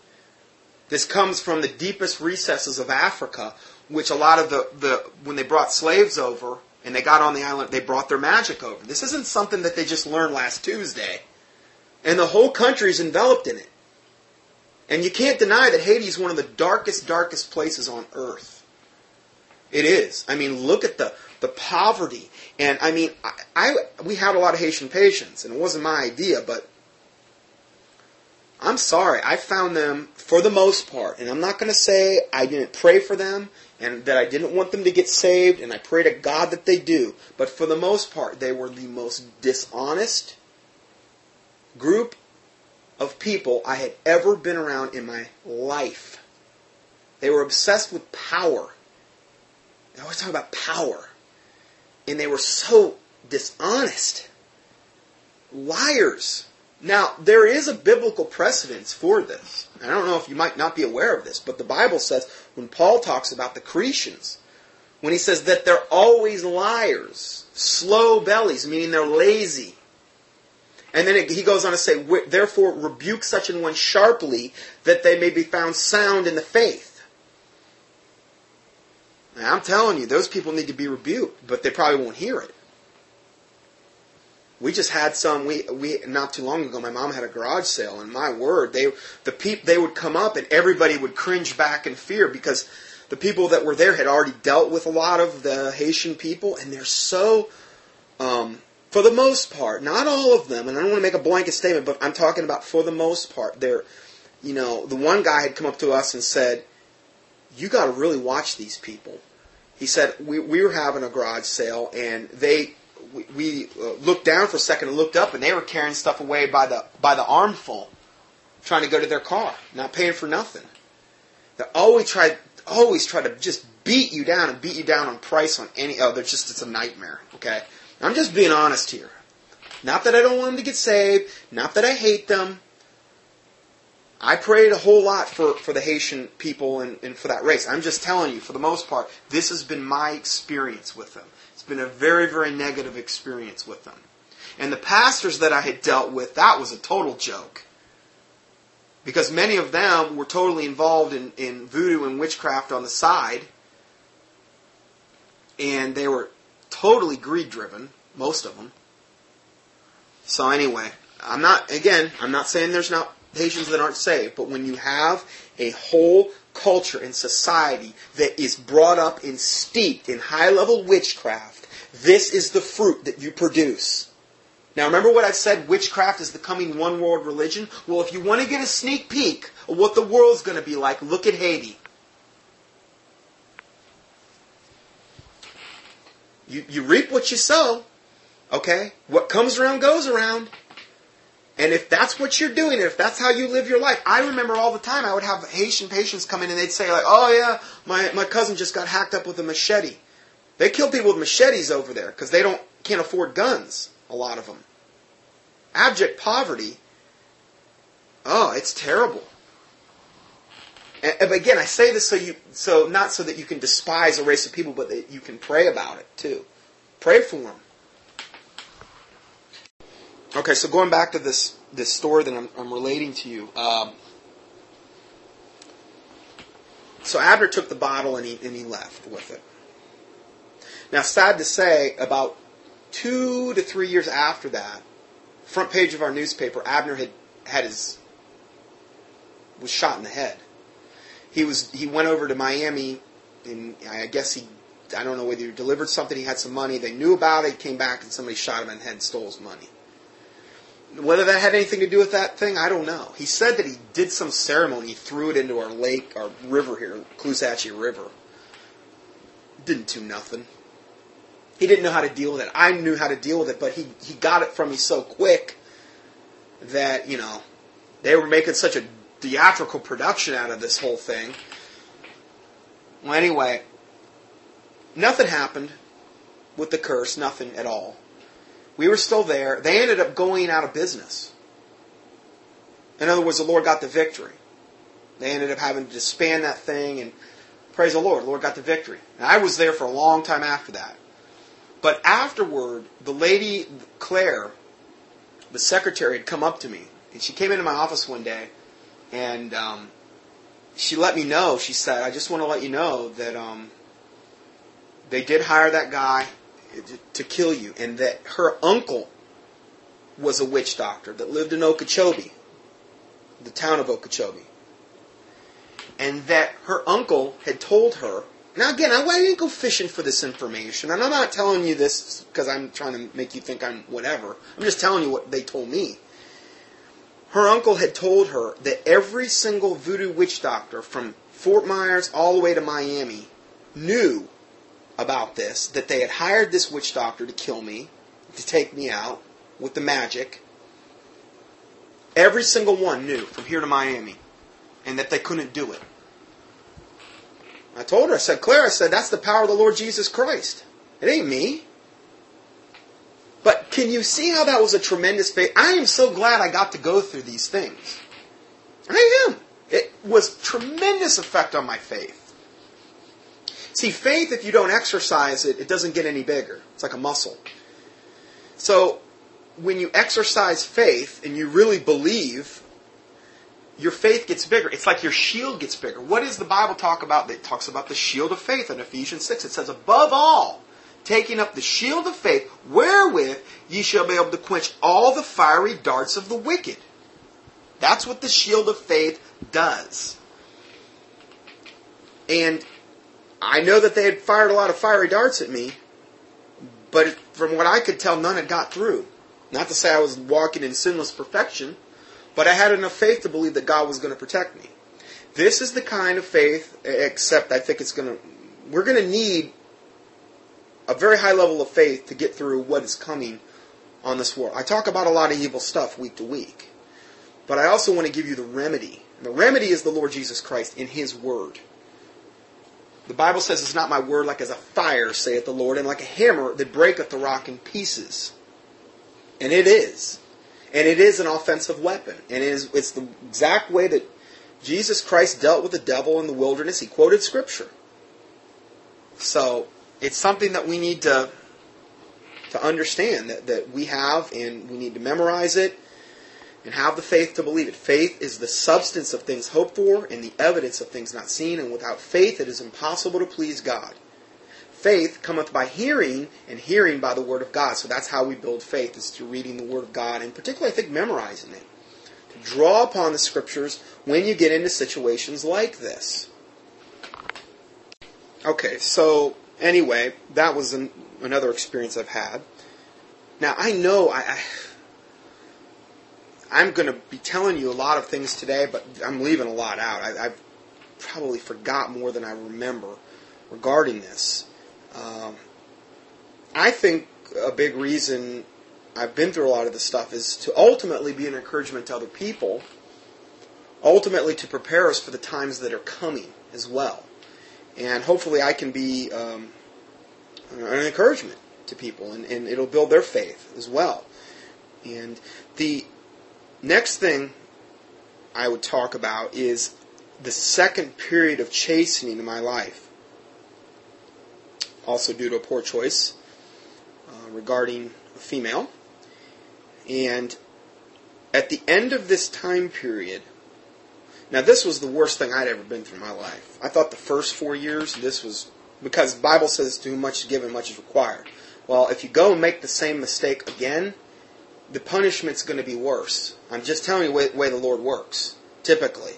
This comes from the deepest recesses of Africa, which a lot of the, the when they brought slaves over and they got on the island, they brought their magic over. This isn't something that they just learned last Tuesday. And the whole country is enveloped in it. And you can't deny that Haiti is one of the darkest, darkest places on earth. It is. I mean, look at the, the poverty. And I mean, I, I we had a lot of Haitian patients, and it wasn't my idea, but I'm sorry, I found them for the most part, and I'm not going to say I didn't pray for them and that I didn't want them to get saved, and I pray to God that they do, but for the most part, they were the most dishonest group of people I had ever been around in my life. They were obsessed with power. They always talk about power. And they were so dishonest. Liars. Now, there is a biblical precedence for this. I don't know if you might not be aware of this, but the Bible says when Paul talks about the Cretians, when he says that they're always liars, slow bellies, meaning they're lazy. And then it, he goes on to say, therefore rebuke such an one sharply that they may be found sound in the faith. Now, I'm telling you, those people need to be rebuked, but they probably won't hear it. We just had some. We we not too long ago. My mom had a garage sale, and my word, they the peop they would come up, and everybody would cringe back in fear because the people that were there had already dealt with a lot of the Haitian people, and they're so, um, for the most part, not all of them, and I don't want to make a blanket statement, but I'm talking about for the most part, they're, you know, the one guy had come up to us and said, "You got to really watch these people." He said we we were having a garage sale, and they we, we uh, looked down for a second and looked up, and they were carrying stuff away by the by the armful, trying to go to their car, not paying for nothing. They always try always try to just beat you down and beat you down on price on any. Oh, they're just it's a nightmare. Okay, I'm just being honest here. Not that I don't want them to get saved. Not that I hate them. I prayed a whole lot for, for the Haitian people and, and for that race. I'm just telling you, for the most part, this has been my experience with them. It's been a very, very negative experience with them. And the pastors that I had dealt with, that was a total joke. Because many of them were totally involved in, in voodoo and witchcraft on the side. And they were totally greed driven, most of them. So anyway, I'm not, again, I'm not saying there's not Haitians that aren't saved, but when you have a whole culture and society that is brought up and steeped in high level witchcraft, this is the fruit that you produce. Now remember what I said, witchcraft is the coming one world religion? Well, if you want to get a sneak peek of what the world's going to be like, look at Haiti. You, you reap what you sow. Okay? What comes around goes around. And if that's what you're doing, if that's how you live your life, I remember all the time I would have Haitian patients come in and they'd say like, "Oh yeah, my my cousin just got hacked up with a machete." They kill people with machetes over there because they don't can't afford guns. A lot of them. Abject poverty. Oh, it's terrible. And, again, I say this so you so not so that you can despise a race of people, but that you can pray about it too. Pray for them. Okay, so going back to this this story that I'm, I'm relating to you. Um, so Abner took the bottle and he and he left with it. Now, sad to say, about two to three years after that, front page of our newspaper, Abner had had his was shot in the head. He was he went over to Miami, and I guess he I don't know whether he delivered something. He had some money. They knew about it. Came back and somebody shot him in the head and stole his money. Whether that had anything to do with that thing, I don't know. He said that he did some ceremony, threw it into our lake, our river here, Caloosahatchee River. Didn't do nothing. He didn't know how to deal with it. I knew how to deal with it, but he, he got it from me so quick that, you know, they were making such a theatrical production out of this whole thing. Well, anyway, nothing happened with the curse, nothing at all. We were still there. They ended up going out of business. In other words, the Lord got the victory. They ended up having to disband that thing, and praise the Lord, the Lord got the victory. And I was there for a long time after that. But afterward, the lady, Claire, the secretary, had come up to me. And she came into my office one day, and um, she let me know, she said, I just want to let you know that um, they did hire that guy to kill you, and that her uncle was a witch doctor that lived in Okeechobee, the town of Okeechobee, and that her uncle had told her. Now, again, I, didn't go fishing for this information, and I'm not telling you this because I'm trying to make you think I'm whatever. I'm just telling you what they told me. Her uncle had told her that every single voodoo witch doctor from Fort Myers all the way to Miami knew about this that they had hired this witch doctor to kill me, to take me out with the magic. Every single one knew from here to Miami, and that they couldn't do it. I told her, I said, Claire, I said, that's the power of the Lord Jesus Christ. It ain't me. But can you see how that was a tremendous faith? I am so glad I got to go through these things. I am. It was tremendous effect on my faith. See, faith, if you don't exercise it, it doesn't get any bigger. It's like a muscle. So, when you exercise faith and you really believe, your faith gets bigger. It's like your shield gets bigger. What does the Bible talk about? It talks about the shield of faith in Ephesians 6. It says, above all, taking up the shield of faith, wherewith ye shall be able to quench all the fiery darts of the wicked. That's what the shield of faith does. And I know that they had fired a lot of fiery darts at me, but from what I could tell, none had got through. Not to say I was walking in sinless perfection, but I had enough faith to believe that God was going to protect me. This is the kind of faith, except I think it's going to, we're going to need a very high level of faith to get through what is coming on this world. I talk about a lot of evil stuff week to week, but I also want to give you the remedy. And the remedy is the Lord Jesus Christ in His Word. The Bible says, It's not my word like as a fire, saith the Lord, and like a hammer that breaketh the rock in pieces. And it is. And it is an offensive weapon. And it is, it's the exact way that Jesus Christ dealt with the devil in the wilderness. He quoted Scripture. So it's something that we need to to understand that, that we have and we need to memorize it and have the faith to believe it. Faith is the substance of things hoped for and the evidence of things not seen, and without faith it is impossible to please God. Faith cometh by hearing, and hearing by the Word of God. So that's how we build faith, is through reading the Word of God, and particularly, I think, memorizing it. To draw upon the Scriptures when you get into situations like this. Okay, so anyway, that was an, another experience I've had. Now I know I, I I'm going to be telling you a lot of things today, but I'm leaving a lot out. I, have probably forgot more than I remember regarding this. Um, I think a big reason I've been through a lot of this stuff is to ultimately be an encouragement to other people, ultimately to prepare us for the times that are coming as well and hopefully I can be um, an encouragement to people, and, and it'll build their faith as well. And the next thing I would talk about is the second period of chastening in my life, also due to a poor choice uh, regarding a female. And at the end of this time period, now, this was the worst thing I'd ever been through in my life. I thought the first four years, this was because Bible says too much is given, much is required. Well, if you go and make the same mistake again, the punishment's going to be worse. I'm just telling you the way, the way the Lord works, typically.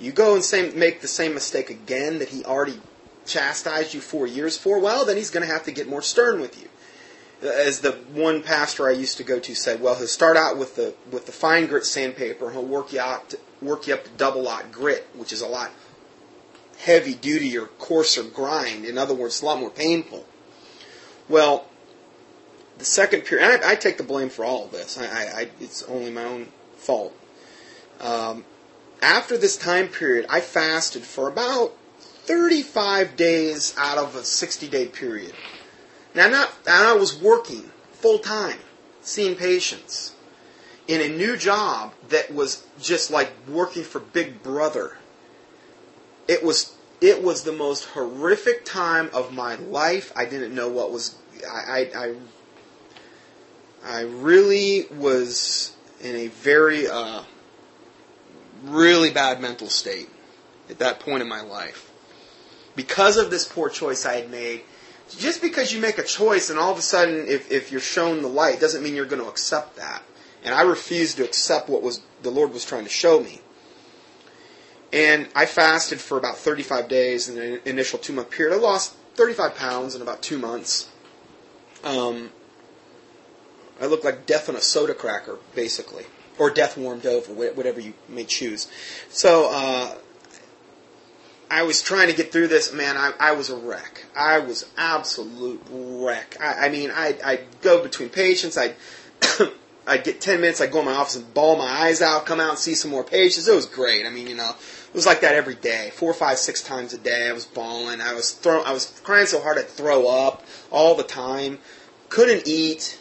You go and same, make the same mistake again that He already chastised you four years for, well, then He's going to have to get more stern with you as the one pastor I used to go to said, well, he'll start out with the with the fine grit sandpaper, and he'll work you out to, work you up to double lot grit, which is a lot heavy duty or coarser grind. In other words, a lot more painful. Well, the second period, I, I, take the blame for all of this. I, I, it's only my own fault. Um, after this time period, I fasted for about 35 days out of a 60 day period. Now, not, I was working full time, seeing patients in a new job that was just like working for Big Brother. It was it was the most horrific time of my life. I didn't know what was I I I, I really was in a very uh, really bad mental state at that point in my life because of this poor choice I had made just because you make a choice and all of a sudden if, if you're shown the light doesn't mean you're going to accept that. And I refused to accept what was the Lord was trying to show me. And I fasted for about 35 days in the initial two month period. I lost 35 pounds in about two months. Um, I looked like death on a soda cracker, basically, or death warmed over, whatever you may choose. So uh, I was trying to get through this, man. I, I was a wreck. I was absolute wreck. I, I mean, I, I'd go between patients. I'd I'd get ten minutes. I'd go in my office and bawl my eyes out. Come out and see some more patients. It was great. I mean, you know, it was like that every day, four, five, six times a day. I was bawling. I was throw. I was crying so hard I'd throw up all the time. Couldn't eat.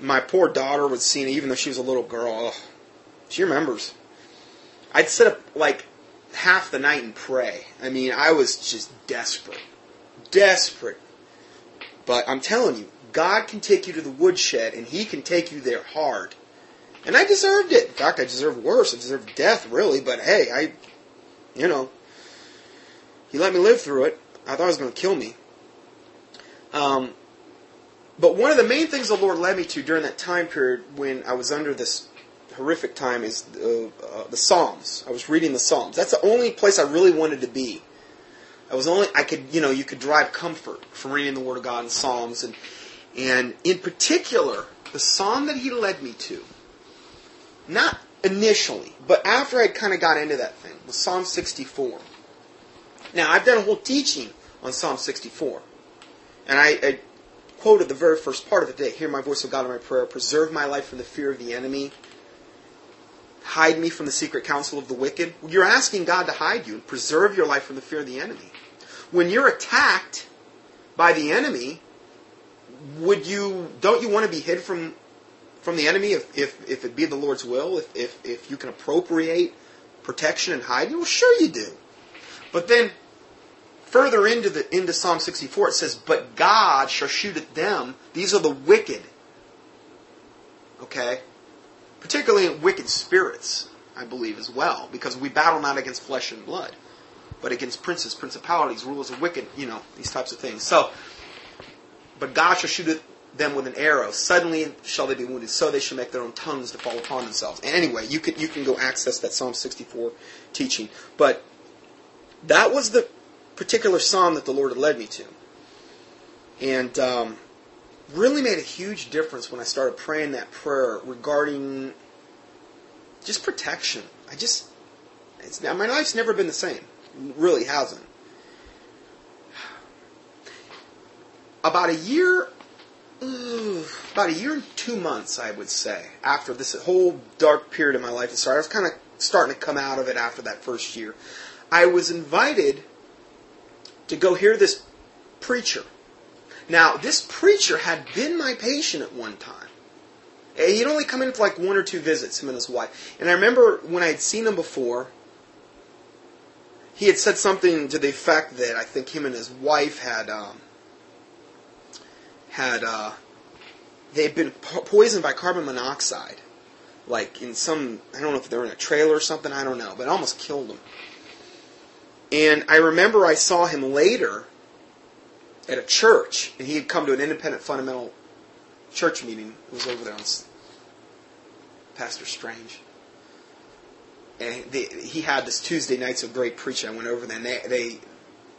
My poor daughter would see me, even though she was a little girl. Ugh, she remembers. I'd sit up like half the night and pray. I mean, I was just desperate. Desperate. But I'm telling you, God can take you to the woodshed and He can take you there hard. And I deserved it. In fact, I deserved worse. I deserved death, really. But hey, I, you know, He let me live through it. I thought He was going to kill me. Um, but one of the main things the Lord led me to during that time period when I was under this horrific time is uh, uh, the Psalms. I was reading the Psalms. That's the only place I really wanted to be. I was only I could you know you could derive comfort from reading the Word of God in Psalms and and in particular the Psalm that He led me to. Not initially, but after I kind of got into that thing was Psalm 64. Now I've done a whole teaching on Psalm 64, and I, I quoted the very first part of it today. Hear my voice, O God, in my prayer. Preserve my life from the fear of the enemy. Hide me from the secret counsel of the wicked. You're asking God to hide you and preserve your life from the fear of the enemy. When you're attacked by the enemy, would you don't you want to be hid from from the enemy if, if, if it be the Lord's will, if, if, if you can appropriate protection and hide you? Well, sure you do. But then further into the into Psalm 64 it says, But God shall shoot at them. These are the wicked. Okay? Particularly wicked spirits, I believe, as well, because we battle not against flesh and blood, but against princes, principalities, rulers of wicked, you know, these types of things. So but God shall shoot at them with an arrow. Suddenly shall they be wounded. So they shall make their own tongues to fall upon themselves. And anyway, you can you can go access that Psalm 64 teaching. But that was the particular psalm that the Lord had led me to, and um, really made a huge difference when I started praying that prayer regarding just protection. I just it's, my life's never been the same. It really hasn't. about a year, about a year and two months, I would say, after this whole dark period of my life started. I was kind of starting to come out of it after that first year. I was invited to go hear this preacher. Now, this preacher had been my patient at one time. He'd only come in for like one or two visits, him and his wife. And I remember when I had seen him before, he had said something to the effect that I think him and his wife had um, had uh, they had been po- poisoned by carbon monoxide, like in some I don't know if they were in a trailer or something I don't know, but it almost killed them. And I remember I saw him later at a church, and he had come to an independent fundamental church meeting. It was over there on Pastor Strange. And he had this Tuesday nights of great preaching. I went over there, and they, they,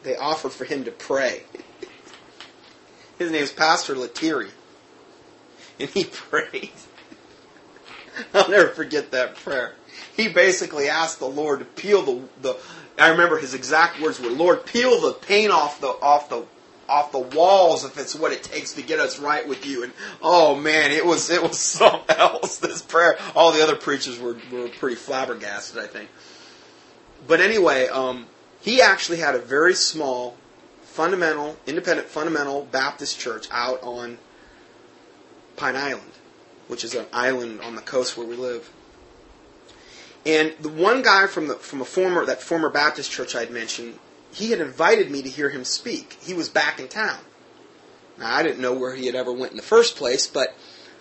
they offered for him to pray. His name is Pastor Lettieri. And he prayed. I'll never forget that prayer. He basically asked the Lord to peel the, the I remember his exact words were, Lord, peel the paint off the off the off the walls if it's what it takes to get us right with you. And oh man, it was it was something else. This prayer. All the other preachers were were pretty flabbergasted, I think. But anyway, um, he actually had a very small fundamental, independent fundamental Baptist church out on Pine Island, which is an island on the coast where we live. And the one guy from the from a former that former Baptist church I'd mentioned, he had invited me to hear him speak. He was back in town. Now I didn't know where he had ever went in the first place, but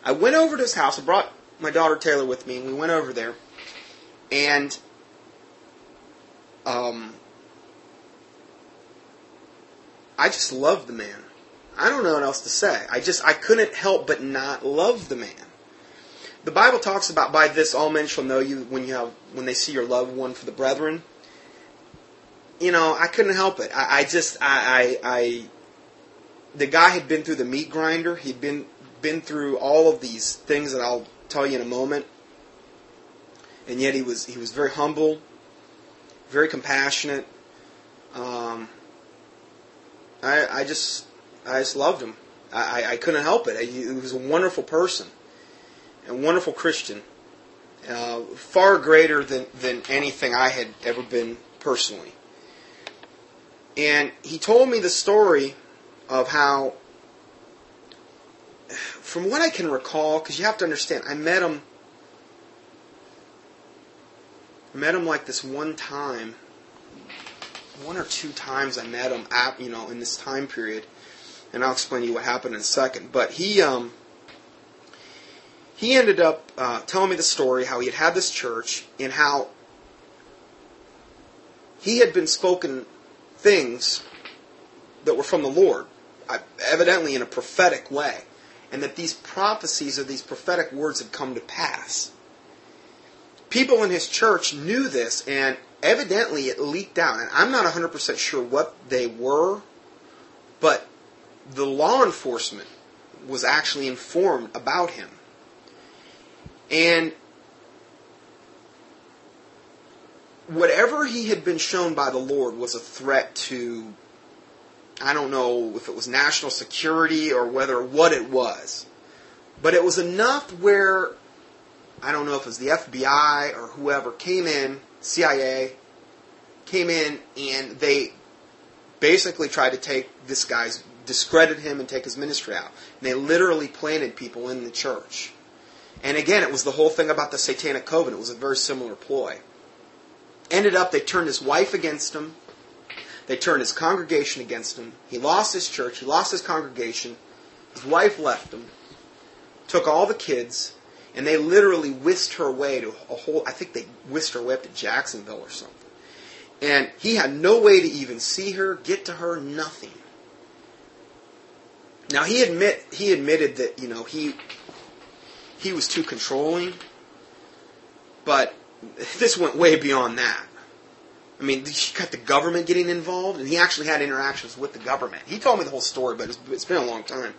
I went over to his house. I brought my daughter Taylor with me, and we went over there. And um, I just loved the man. I don't know what else to say. I just I couldn't help but not love the man. The Bible talks about by this all men shall know you when you have when they see your loved one for the brethren. You know, I couldn't help it. I, I just I, I I the guy had been through the meat grinder. He'd been been through all of these things that I'll tell you in a moment. And yet he was he was very humble, very compassionate. Um, I, I just I just loved him. I, I couldn't help it. He, was a wonderful person, a wonderful Christian, uh, far greater than, than anything I had ever been personally. And he told me the story of how, from what I can recall, because you have to understand, I met him. Met him like this one time one or two times I met him at you know in this time period, and I'll explain to you what happened in a second. But he um, he ended up uh, telling me the story how he had had this church and how he had been spoken things that were from the Lord, uh, evidently in a prophetic way, and that these prophecies or these prophetic words had come to pass. People in his church knew this, and evidently it leaked out, and I'm not 100% sure what they were, but the law enforcement was actually informed about him. And whatever he had been shown by the Lord was a threat to I don't know if it was national security or whether what it was. But it was enough where I don't know if it was the FBI or whoever came in, CIA came in and they basically tried to take this guy's discredit him and take his ministry out. And they literally planted people in the church. And again, it was the whole thing about the satanic covenant. It was a very similar ploy. Ended up, they turned his wife against him. They turned his congregation against him. He lost his church. He lost his congregation. His wife left him. Took all the kids. And they literally whisked her away to a whole, I think they whisked her away up to Jacksonville or something. And he had no way to even see her, get to her, nothing. Now he admit he admitted that you know he he was too controlling, but this went way beyond that. I mean, he got the government getting involved, and he actually had interactions with the government. He told me the whole story, but it's, it's been a long time.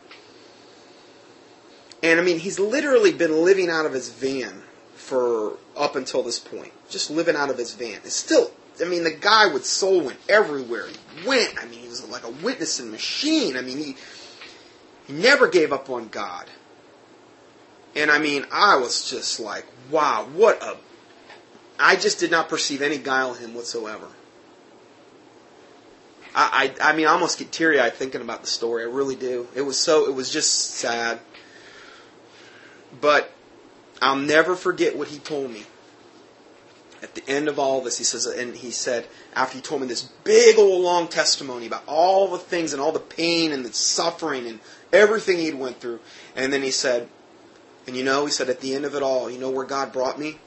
And I mean, he's literally been living out of his van for up until this point, just living out of his van. It's still, I mean, the guy with soul went everywhere he went. I mean, he was like a witnessing machine. I mean, he he never gave up on God. And I mean, I was just like, wow, what a. I just did not perceive any guile in him whatsoever. I, I, I mean, I almost get teary eyed thinking about the story. I really do. It was so, it was just sad. But I'll never forget what he told me. At the end of all this, he says, and he said, after he told me this big old long testimony about all the things and all the pain and the suffering and everything he'd went through. And then he said, and you know, he said, at the end of it all, you know where God brought me?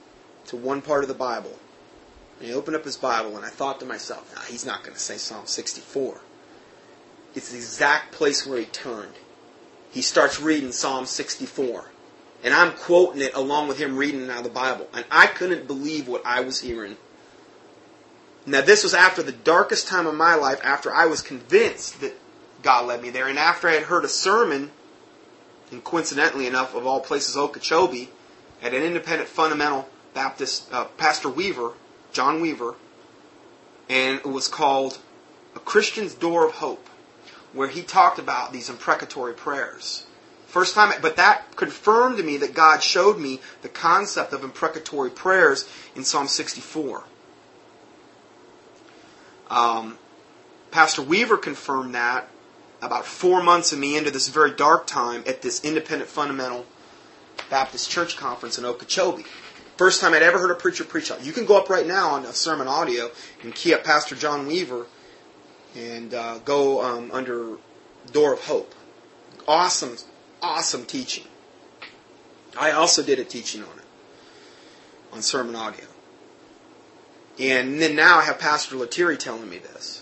To one part of the Bible. And he opened up his Bible, and I thought to myself, nah, he's not going to say Psalm 64. It's the exact place where he turned. He starts reading Psalm 64. And I'm quoting it along with him reading out of the Bible. And I couldn't believe what I was hearing. Now, this was after the darkest time of my life, after I was convinced that God led me there. And after I had heard a sermon, and coincidentally enough, of all places, Okeechobee, at an independent fundamental Baptist, uh, Pastor Weaver, John Weaver, and it was called A Christian's Door of Hope, where he talked about these imprecatory prayers. First time, but that confirmed to me that God showed me the concept of imprecatory prayers in Psalm 64. Um, Pastor Weaver confirmed that about four months of me into this very dark time at this independent fundamental Baptist church conference in Okeechobee. First time I'd ever heard a preacher preach. You can go up right now on a sermon audio and key up Pastor John Weaver and uh, go um, under Door of Hope. Awesome, awesome teaching. I also did a teaching on it on sermon audio. And then now I have Pastor Lettieri telling me this.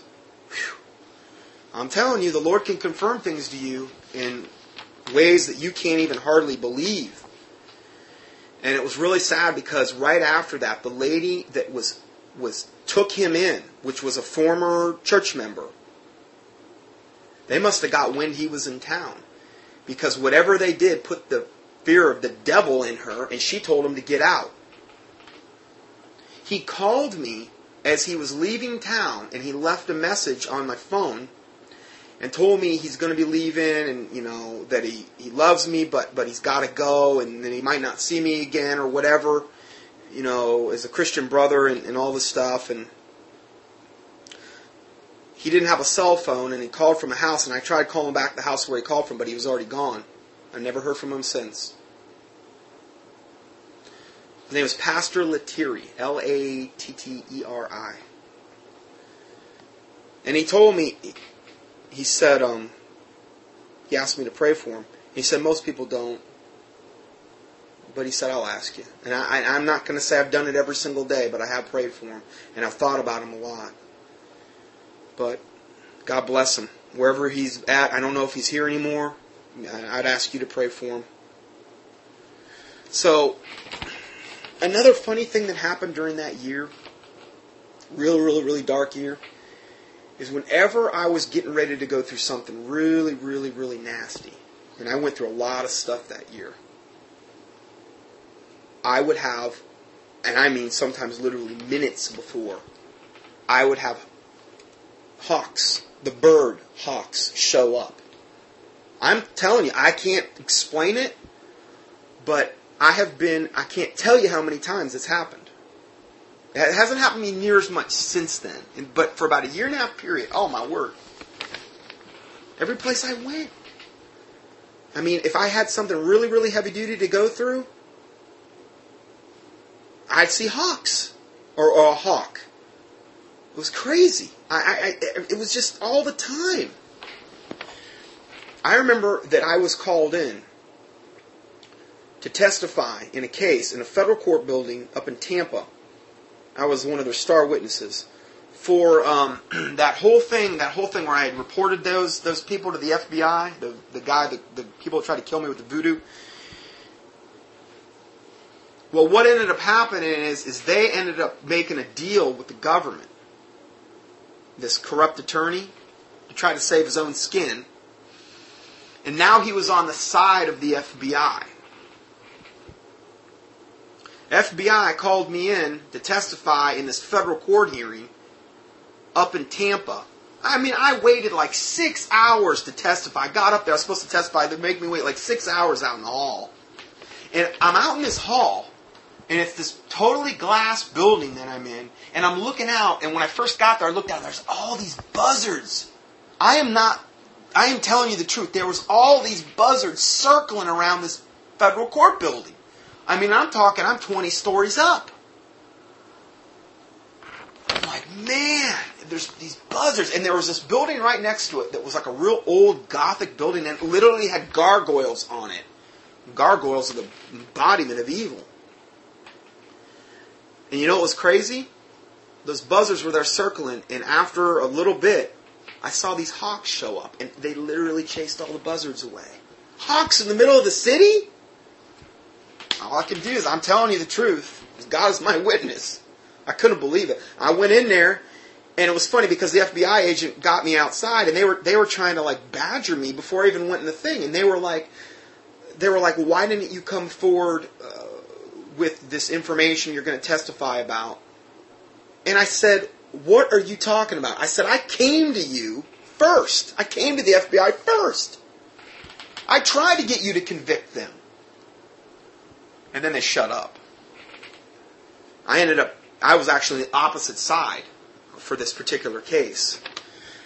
I'm telling you, the Lord can confirm things to you in ways that you can't even hardly believe. And it was really sad because right after that, the lady that was was took him in, which was a former church member, they must have got wind he was in town. Because whatever they did put the fear of the devil in her, and she told him to get out. He called me as he was leaving town, and he left a message on my phone and told me he's going to be leaving and you know that he, he loves me but but he's got to go and then he might not see me again or whatever you know as a christian brother and, and all this stuff. And he didn't have a cell phone and he called from a house and i tried calling back the house where he called from but he was already gone. I never heard from him since. His name was pastor lettieri l-a-t-t-e-r-i and he told me he said, um, he asked me to pray for him. He said, most people don't. But he said, I'll ask you. And I, I'm not going to say I've done it every single day, but I have prayed for him. And I've thought about him a lot. But God bless him. Wherever he's at, I don't know if he's here anymore. I'd ask you to pray for him. So, another funny thing that happened during that year, really, really, really dark year, is whenever I was getting ready to go through something really, really, really nasty, and I went through a lot of stuff that year, I would have, and I mean sometimes literally minutes before, I would have hawks, the bird hawks, show up. I'm telling you, I can't explain it, but I have been, I can't tell you how many times it's happened. It hasn't happened to me near as much since then, but for about a year and a half period, oh my word. Every place I went. I mean, if I had something really, really heavy duty to go through, I'd see hawks or, or a hawk. It was crazy. I, I, it was just all the time. I remember that I was called in to testify in a case in a federal court building up in Tampa. I was one of their star witnesses for um, that whole thing. That whole thing where I had reported those those people to the FBI. The the guy, the, the people who tried to kill me with the voodoo. Well, what ended up happening is is they ended up making a deal with the government. This corrupt attorney to try to save his own skin. And now he was on the side of the FBI. FBI called me in to testify in this federal court hearing up in Tampa. I mean, I waited like six hours to testify. I got up there, I was supposed to testify. They make me wait like six hours out in the hall. And I'm out in this hall, and it's this totally glass building that I'm in, and I'm looking out, and when I first got there, I looked out, there's all these buzzards. I am not, I am telling you the truth. There was all these buzzards circling around this federal court building. I mean, I'm talking, I'm 20 stories up. I'm like, man, there's these buzzards. And there was this building right next to it that was like a real old Gothic building and literally had gargoyles on it. Gargoyles are the embodiment of evil. And you know what was crazy? Those buzzards were there circling, and after a little bit, I saw these hawks show up, and they literally chased all the buzzards away. Hawks in the middle of the city? All I can do is, I'm telling you the truth. God is my witness. I couldn't believe it. I went in there, and it was funny because the FBI agent got me outside, and they were they were trying to like badger me before I even went in the thing, and they were like, they were like, why didn't you come forward uh, with this information you're going to testify about? And I said, what are you talking about? I said, I came to you first. I came to the FBI first. I tried to get you to convict them. And then they shut up. I ended up, I was actually the opposite side for this particular case.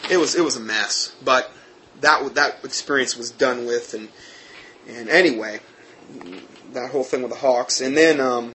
It was, it was a mess, but that, that experience was done with and, and anyway, that whole thing with the Hawks. And then, um,